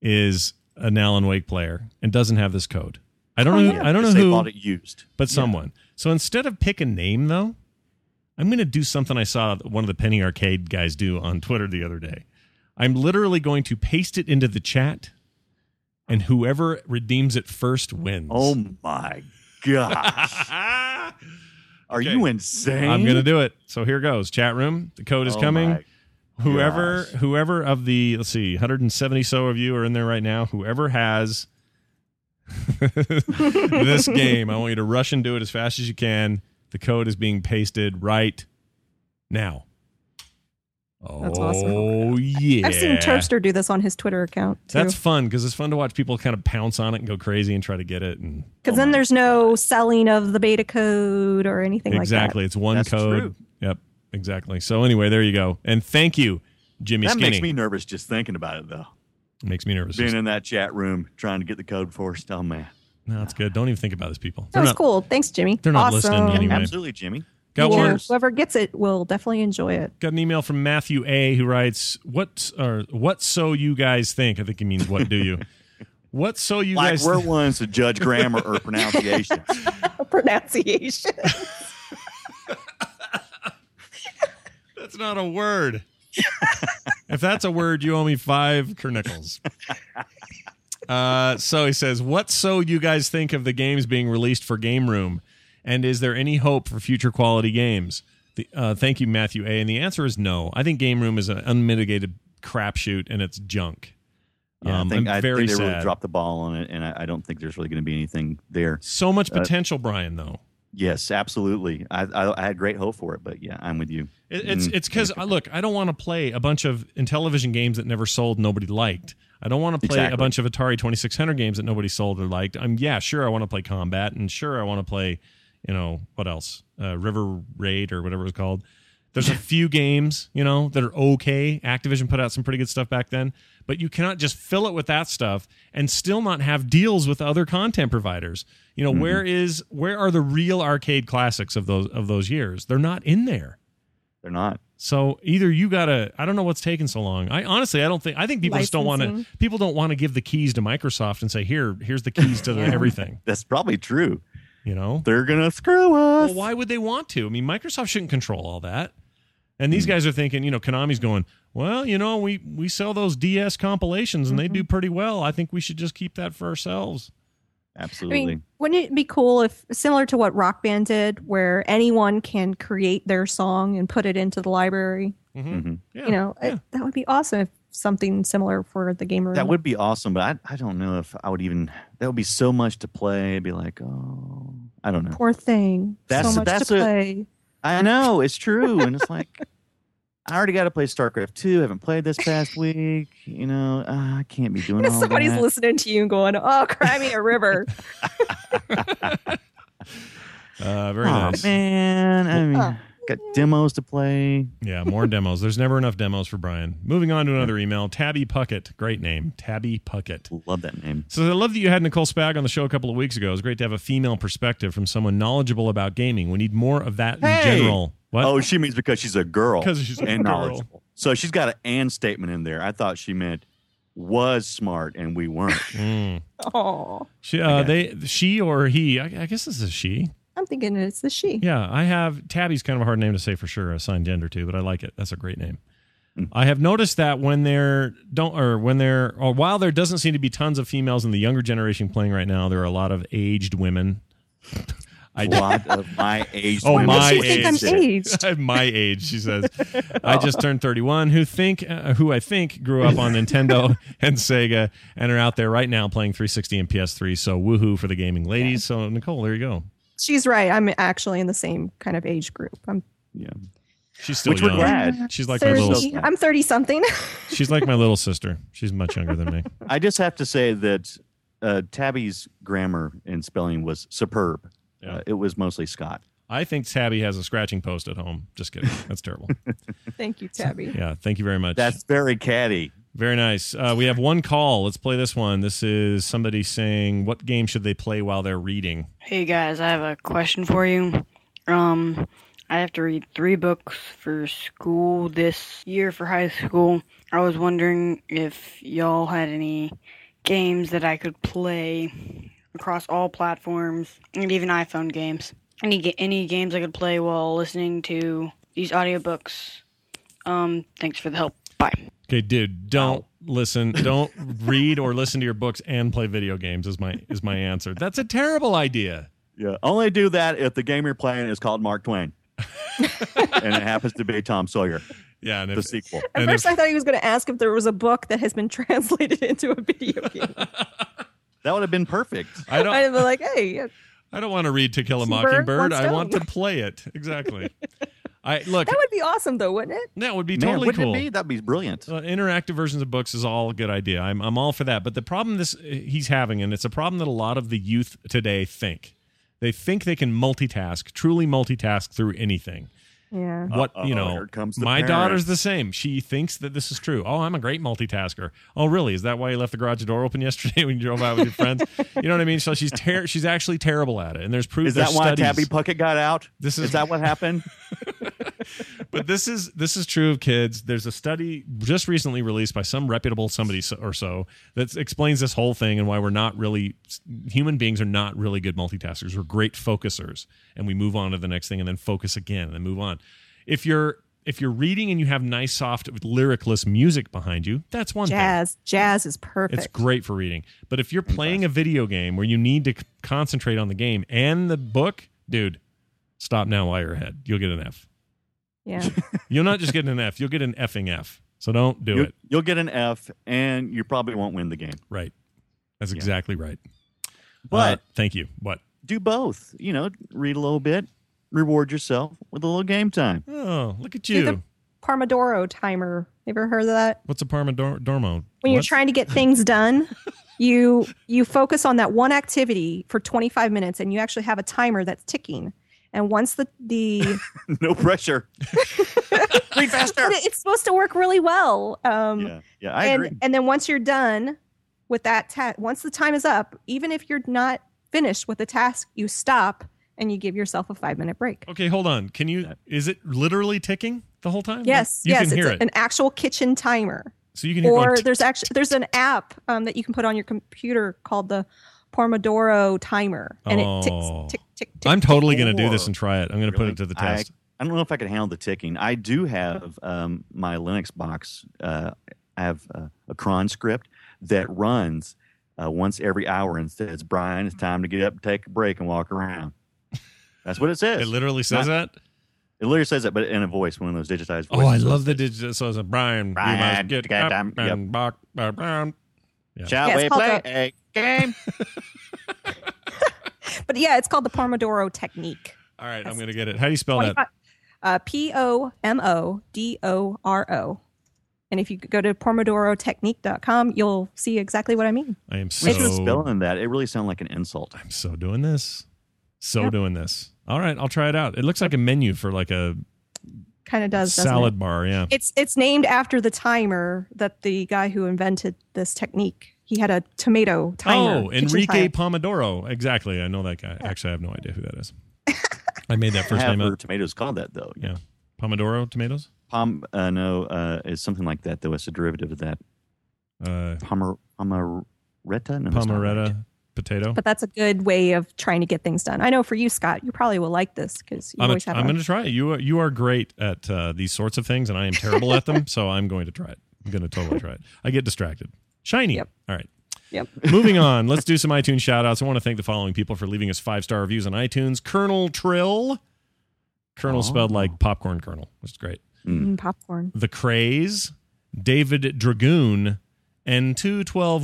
is an Alan Wake player and doesn't have this code. I don't Oh, know. yeah. I don't know who, bought it used. but someone. So instead of pick a name, though, I'm going to do something I saw one of the Penny Arcade guys do on Twitter the other day. I'm literally going to paste it into the chat, and whoever redeems it first wins. Oh my gosh. (laughs) Are Okay. you insane? I'm going to do it. So here goes. Chat room. The code is Oh coming. Whoever, gosh. whoever of the let's see, 170 so of you are in there right now. Whoever has (laughs) this game, I want you to rush and do it as fast as you can. The code is being pasted right now. That's oh, awesome. yeah. I've seen Terpster do this on his Twitter account too. That's fun because it's fun to watch people kind of pounce on it and go crazy and try to get it. And Because then oh there's no selling of the beta code or anything like that. exactly, it's one That's code. true. Yep, exactly. So anyway, there you go. And thank you, Jimmy That Skinny. makes me nervous just thinking about it, though. Makes me nervous. Being in that chat room trying to get the code for us. Oh, man. No, it's good. Don't even think about those people. like that. They're was not, cool. Thanks, Jimmy. they're not awesome. listening anyway. Absolutely, Jimmy. Got Yeah, one. Whoever gets it will definitely enjoy it. Got an email from Matthew A. who writes, "What or what? So you guys think? I think he means what do you? (laughs) what? So you Like guys? we're ones to judge grammar or pronunciation. (laughs) Pronunciation. (laughs) That's not a word. if that's a word, you owe me five kernickels. Uh, so he says, "What? So you guys think of the games being released for Game Room, and is there any hope for future quality games?" The, uh, thank you, Matthew A. And the answer is no. I think Game Room is an unmitigated crapshoot, and it's junk. Yeah, Um, I think, I'm I very think they really dropped the ball on it, and I, I don't think there's really going to be anything there. So much Uh, potential, Brian. Though Yes, absolutely. I, I, I had great hope for it, but yeah, I'm with you. It, it's Mm. it's because look, I don't want to play a bunch of Intellivision games that never sold, nobody liked. I don't want to play a bunch of Atari Twenty Six Hundred games that nobody sold or liked. I'm yeah, sure, I want to play Combat, and sure, I want to play you know what else? Uh, River Raid or whatever it was called. There's a few games, you know, that are okay. Activision put out some pretty good stuff back then, but you cannot just fill it with that stuff and still not have deals with other content providers. You know, where is where are the real arcade classics of those of those years? They're not in there. They're not. So either you gotta I don't know what's taking so long. I honestly I don't think I think people just don't want to people don't want to give the keys to Microsoft and say here here's the keys to the, (laughs) everything. That's probably true. You know. They're gonna screw us. Well, why would they want to? I mean, Microsoft shouldn't control all that. And these hmm. guys are thinking, you know, Konami's going, well, you know, we we sell those DS compilations and they do mm-hmm. pretty well. I think we should just keep that for ourselves. Absolutely. I Absolutely. mean, wouldn't it be cool if similar to what Rock Band did, where anyone can create their song and put it into the library? Mhm. Yeah. You know, yeah. it, that would be awesome if something similar for the gamer. That would be awesome, but I, I don't know if I would even. That would be so much to play. It'd be like, oh, I don't know. poor thing. That's- so much that's to a- play. I know it's true, and it's like (laughs) I already got to play StarCraft two. Haven't played this past week. You know, uh, I can't be doing (laughs) all Somebody's that. listening to you and going, "Oh, cry me a river." (laughs) Uh, very Aw, nice. man. I mean, Huh. Got demos to play. Yeah, more (laughs) demos. There's never enough demos for Brian. Moving on to another email. Tabby Puckett. Great name. Tabby Puckett. Love that name. So I love that you had Nicole Spag on the show a couple of weeks ago. It was great to have a female perspective from someone knowledgeable about gaming. We need more of that in general. What? Oh, she means because she's a girl. Because she's a and girl. knowledgeable. So she's got an and statement in there. I thought she meant was smart and we weren't. (laughs) Mm. Oh, She, uh, they, she or he. I, I guess this is she. I'm thinking it's the she. Yeah, I have Tabby's kind of a hard name to say for sure, assigned gender to, but I like it. That's a great name. Mm. I have noticed that when there don't or when there or while there doesn't seem to be tons of females in the younger generation playing right now, there are a lot of aged women. A lot of my age. Oh, my she I'm age. aged? (laughs) My age, she says. I just turned 31. Who think uh, who I think grew up on Nintendo (laughs) and Sega and are out there right now playing 360 and PS3. So woohoo for the gaming ladies. So Nicole, there you go. She's right. I'm actually in the same kind of age group. I'm Yeah. She's still Which we're young. glad. She's like my 30. little. I'm 30 something. (laughs) She's like my little sister. She's much younger than me. (laughs) I just have to say that uh, Tabby's grammar and spelling was superb. Yeah. Uh, it was mostly Scott. I think Tabby has a scratching post at home. Just kidding. That's terrible. (laughs) Thank you, Tabby. Yeah. Thank you very much. That's very catty. Very nice. Uh, we have one call. Let's play this one. This is somebody saying, "What game should they play while they're reading?" Hey guys, I have a question for you. Um, I have to read three books for school this year for high school. I was wondering if y'all had any games that I could play across all platforms and even iPhone games. Any any games I could play while listening to these audiobooks. Um, thanks for the help. Bye. Okay, dude, don't listen, (laughs) don't read or listen to your books and play video games. Is my is my answer. That's a terrible idea. Yeah. Only do that if the game you're playing is called Mark Twain. (laughs) and it happens to be Tom Sawyer, Yeah, and the if, sequel. At And first, if- I thought he was going to ask if there was a book that has been (laughs) translated into a video game. That would have been perfect. I don't, I'd be like, hey, I don't want to read To Kill a Mockingbird. I want to play it. Exactly. I look. that would be awesome, though, wouldn't it? That would be Man, totally wouldn't cool. it be? That'd be brilliant. Uh, interactive versions of books is all a good idea. I'm I'm all for that. But the problem this he's having, and it's a problem that a lot of the youth today think. They think they can multitask, truly multitask through anything. Yeah. What Uh-oh, you know, here comes the my parent. daughter's the same. She thinks that this is true. Oh, I'm a great multitasker. Oh, really? Is that why you left the garage door open (laughs) yesterday when you drove out with your friends? you know what I mean? So she's ter- she's actually terrible at it. And there's proof. Is that why studies. Tabby Puckett got out? This is- is that what happened? (laughs) (laughs) but this is this is true of kids. There's a study just recently released by some reputable somebody or so that explains this whole thing and why we're not really human beings are not really good multitaskers. We're great focusers, and we move on to the next thing and then focus again and then move on. If you're if you're reading and you have nice, soft, lyricless music behind you, that's one thing. Jazz. Jazz is perfect. It's great for reading. But if you're playing a video game where you need to concentrate on the game and the book, dude, stop now while you're ahead. You'll get an F. Yeah. (laughs) You'll not just get an F, you'll get an effing F. So don't do you, it. You'll get an F, and you probably won't win the game. Right. That's exactly right. But Uh, thank you. What? do both. You know, read a little bit, reward yourself with a little game time. Oh, look at you. the Pomodoro timer. You ever heard of that? What's a Parma Dor- Dormo? When you're trying to get things done, (laughs) you you focus on that one activity for 25 minutes and you actually have a timer that's ticking and once the the (laughs) no pressure. Read faster. it- it's supposed to work really well um Yeah, yeah, I and agree. and then once you're done with that task once the time is up even if you're not finished with the task you stop and you give yourself a five minute break Okay, hold on. Can you? Is it literally ticking the whole time? yes you yes can hear it's it. an actual kitchen timer so you can hear. or going there's actually there's an app um, that you can put on your computer called the Pomodoro timer, and Oh. it ticks tick tick tick. I'm totally going to do this and try it. I'm going to put it to the test. I don't know if I can handle the ticking. I do have um, my Linux box. Uh, I have uh, a cron script that runs uh, once every hour and says, "Brian, it's time to get up, take a break, and walk around." That's what it says. It literally says that. It literally says that, but in a voice, one of those digitized voices. Oh, I love the says, digital. So it's a Brian. Brian, you must get get up down- yep. and walk around. Shall Yeah, we play the- a game? (laughs) (laughs) But yeah, it's called the Pomodoro technique. All right, I'm going to get it. How do you spell that? Uh, P O M O D O R O. And if you go to pomodorotechnique.com, you'll see exactly what I mean. I am With the so. spelling that, it really sounded like an insult. I'm so doing this. So Yep. doing this. All right, I'll try it out. It looks like a menu for like a Kind of does doesn't salad it? bar. Yeah. It's it's named after the timer that the guy who invented this technique. He had a tomato timer. Oh, kitchen Enrique timer. Pomodoro. Exactly. I know that guy. Actually, I have no idea who that is. I made that I first have name heard up. tomatoes called that though. Yeah. Pomodoro tomatoes? Pom, uh, no, uh, it's something like that though. It's a derivative of that. Uh, Pomer, pomeretta? No, that's not right. Pomeretta potato. But that's a good way of trying to get things done. I know for you, Scott, you probably will like this because you I'm, always have. I'm going to try it. You are, you are great at uh, these sorts of things, and I am terrible at them. (laughs) So I'm going to try it. I'm going to totally try it. I get distracted. Shiny. Yep. All right. Yep. (laughs) Moving on. Let's do some iTunes shout outs. I want to thank the following people for leaving us five star reviews on iTunes Kernel Trill. Kernel Oh. spelled like popcorn kernel, which is great. Mm, popcorn. The Craze, David Dragoon, and 212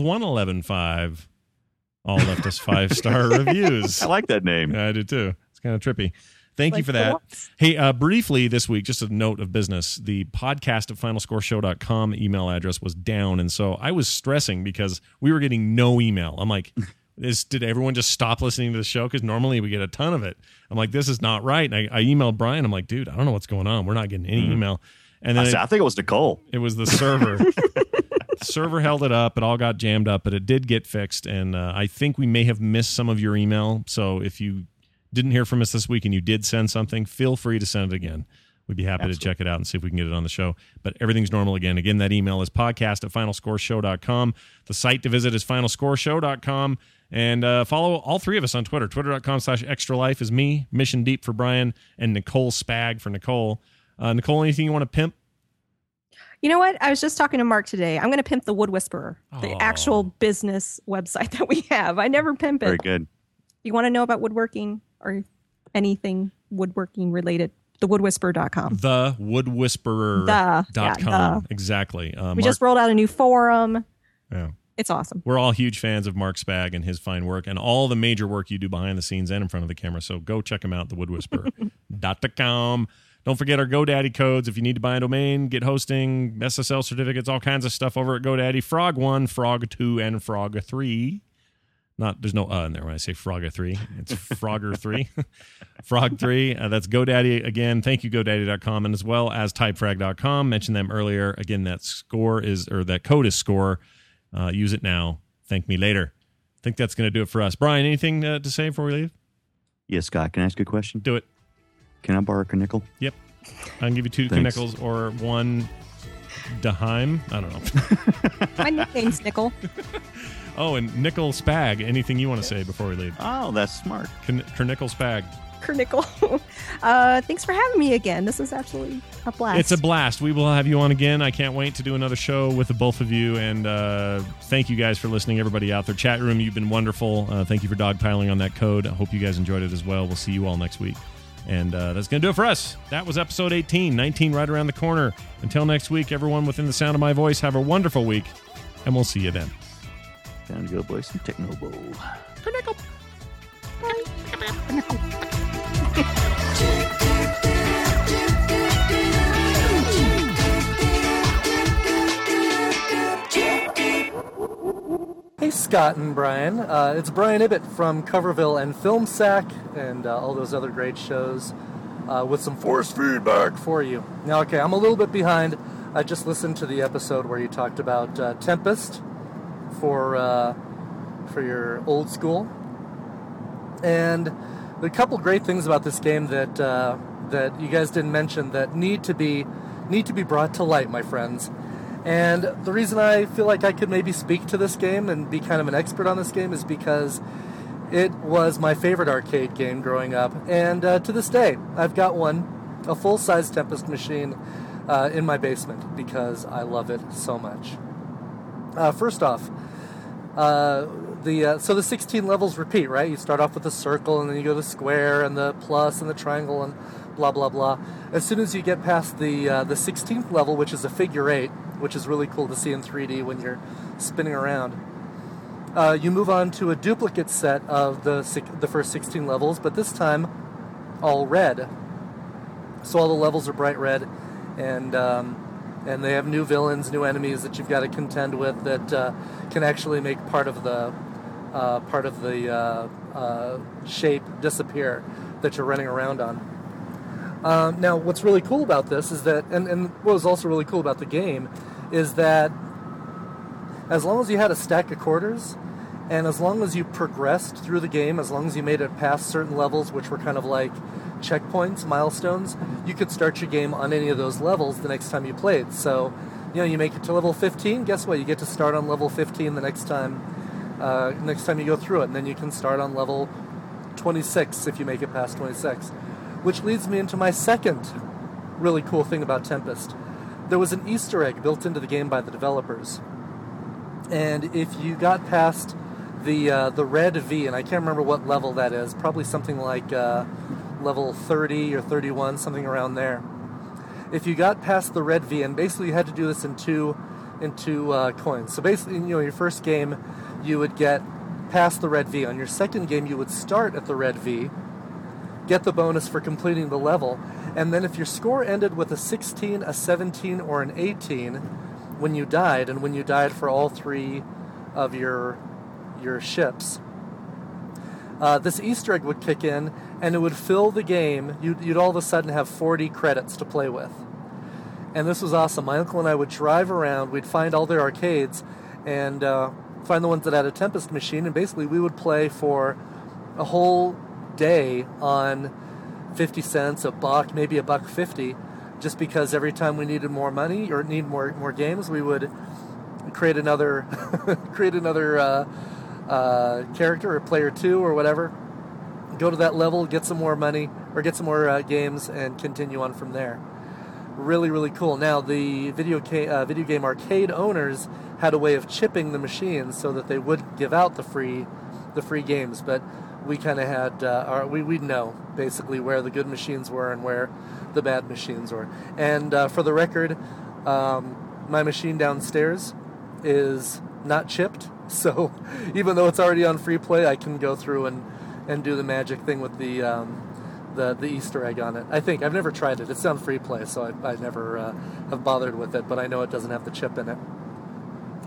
all left us five star (laughs) reviews. I like that name. Yeah, I do too. It's kind of trippy. Thank you for that. Hey, uh, briefly this week, just a note of business. The podcast at finalscoreshow.com email address was down. And so I was stressing because we were getting no email. I'm like, is, did everyone just stop listening to the show? Because normally we get a ton of it. I'm like, this is not right. And I, I emailed Brian. I'm like, dude, I don't know what's going on. We're not getting any email. And I, then said, it, I think it was Nicole. it was the server. (laughs) server held it up. It all got jammed up, but it did get fixed. And uh, I think we may have missed some of your email. So if you didn't hear from us this week and you did send something, feel free to send it again. We'd be happy to check it out and see if we can get it on the show. But everything's normal again. Again, that email is podcast at finalscoreshow.com. The site to visit is finalscoreshow.com. And uh, follow all three of us on Twitter. Twitter.com slash extra life is me, Mission Deep for Brian, and Nicole Spag for Nicole. Uh, Nicole, anything you want to pimp? You know what? I was just talking to Mark today. I'm going to pimp the Wood Whisperer, the actual business website (laughs) that we have. I never pimp it. Very good. You want to know about woodworking or anything woodworking related? Thewoodwhisperer.com. The Wood Whisperer The, dot yeah, com. the. Exactly. Uh, We Mark- just rolled out a new forum. yeah. It's awesome. We're all huge fans of Mark Spag and his fine work and all the major work you do behind the scenes and in front of the camera. So go check him out, thewoodwhisperer.com. Don't forget our GoDaddy codes if you need to buy a domain, get hosting, SSL certificates, all kinds of stuff over at GoDaddy. Frog 1, Frog 2, and Frog 3. Not there's no uh in there when I say Frogger 3. It's Frogger (laughs) 3. (laughs) Frog 3. Uh, that's GoDaddy again. Thank you GoDaddy.com and as well as typefrag.com. Mentioned them earlier. Again, that score is or that code is score. Uh, use it now. Thank me later. I think that's going to do it for us. Brian, anything uh, to say before we leave? Yes, Scott, can I ask a question? Do it. Can I borrow a nickel? Yep. I can give you two Thanks. Knickles or one Daheim. I don't know. (laughs) My nickname's Nickel. (laughs) oh, and Nickel Spag. Anything you want to say before we leave? Oh, that's smart. Kernickel Spag. Kernickel. (laughs) uh, thanks for having me again. This is absolutely a blast. It's a blast. We will have you on again. I can't wait to do another show with the both of you. And uh, thank you guys for listening, everybody out there. Chat room, you've been wonderful. Uh, thank you for dogpiling on that code. I hope you guys enjoyed it as well. We'll see you all next week. And uh, that's going to do it for us. That was episode 18, 19 right around the corner. Until next week, everyone within the sound of my voice, have a wonderful week. And we'll see you then. Time to go play some Tecmo Bowl. Scott. And Brian. Uh, it's Brian Ibbott from Coverville and Film Sack and uh, all those other great shows uh, with some force feedback for you. Now, okay, I'm a little bit behind. I just listened to the episode where you talked about uh, Tempest for uh, for your old school, and a couple great things about this game that uh, that you guys didn't mention that need to be need to be brought to light, my friends. And the reason I feel like I could maybe speak to this game and be kind of an expert on this game is because it was my favorite arcade game growing up, and uh, to this day, I've got one, a full-size Tempest machine, uh, in my basement because I love it so much. Uh, first off, uh, the uh, so the 16 levels repeat, right? You start off with the circle, and then you go to the square, and the plus, and the triangle, and blah blah blah. As soon as you get past the uh, the 16th level, which is a figure eight, which is really cool to see in 3D when you're spinning around. Uh, you move on to a duplicate set of the the first 16 levels, but this time all red. So all the levels are bright red, and um, and they have new villains, new enemies that you've got to contend with that uh, can actually make part of the uh, part of the uh, uh, shape disappear that you're running around on. Um, now, what's really cool about this is that, and, and what was also really cool about the game, is that as long as you had a stack of quarters, and as long as you progressed through the game, as long as you made it past certain levels, which were kind of like checkpoints, milestones, you could start your game on any of those levels the next time you played. So, you know, you make it to level 15, guess what? You get to start on level 15 the next time, uh, next time you go through it, and then you can start on level 26 if you make it past 26. Which leads me into my second really cool thing about Tempest. There was an Easter egg built into the game by the developers, and if you got past the uh, the red V, and I can't remember what level that is, probably something like uh, level 30 or 31, something around there. If you got past the red V, and basically you had to do this in two in two uh, coins. So basically, you know, your first game, you would get past the red V. On your second game, you would start at the red V, get the bonus for completing the level, and then if your score ended with a 16, a 17, or an 18 when you died, and when you died for all three of your your ships, uh, this Easter egg would kick in, and it would fill the game. You'd, you'd all of a sudden have 40 credits to play with, and this was awesome. My uncle and I would drive around. We'd find all their arcades, and uh, find the ones that had a Tempest machine, and basically we would play for a whole day on 50 cents, a buck, maybe a buck 50, just because every time we needed more money or need more more games, we would create another (laughs) create another uh, uh, character or player two or whatever. Go to that level, get some more money or get some more uh, games, and continue on from there. Really, really cool. Now the video ca- uh, video game arcade owners had a way of chipping the machines so that they would give out the free the free games, but we kind of had uh, our, we we'd know basically where the good machines were and where the bad machines were. And uh, for the record, um, my machine downstairs is not chipped, (laughs) so even though it's already on free play, I can go through and and do the magic thing with the. Um, the, the Easter egg on it. I think I've never tried it. It's on free play, so I, I never uh, have bothered with it. But I know it doesn't have the chip in it.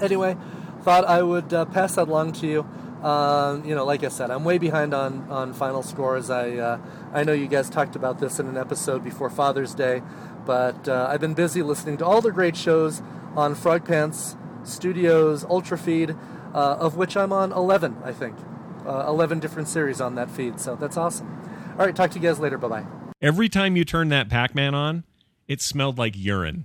Anyway, thought I would uh, pass that along to you. Uh, you know, like I said, I'm way behind on, on final scores. I uh, I know you guys talked about this in an episode before Father's Day, but uh, I've been busy listening to all the great shows on Frogpants Studios Ultra feed, uh, of which I'm on 11, I think. Uh, 11 different series on that feed, so that's awesome. All right, talk to you guys later. Bye bye. Every time you turned that Pac Man on, it smelled like urine.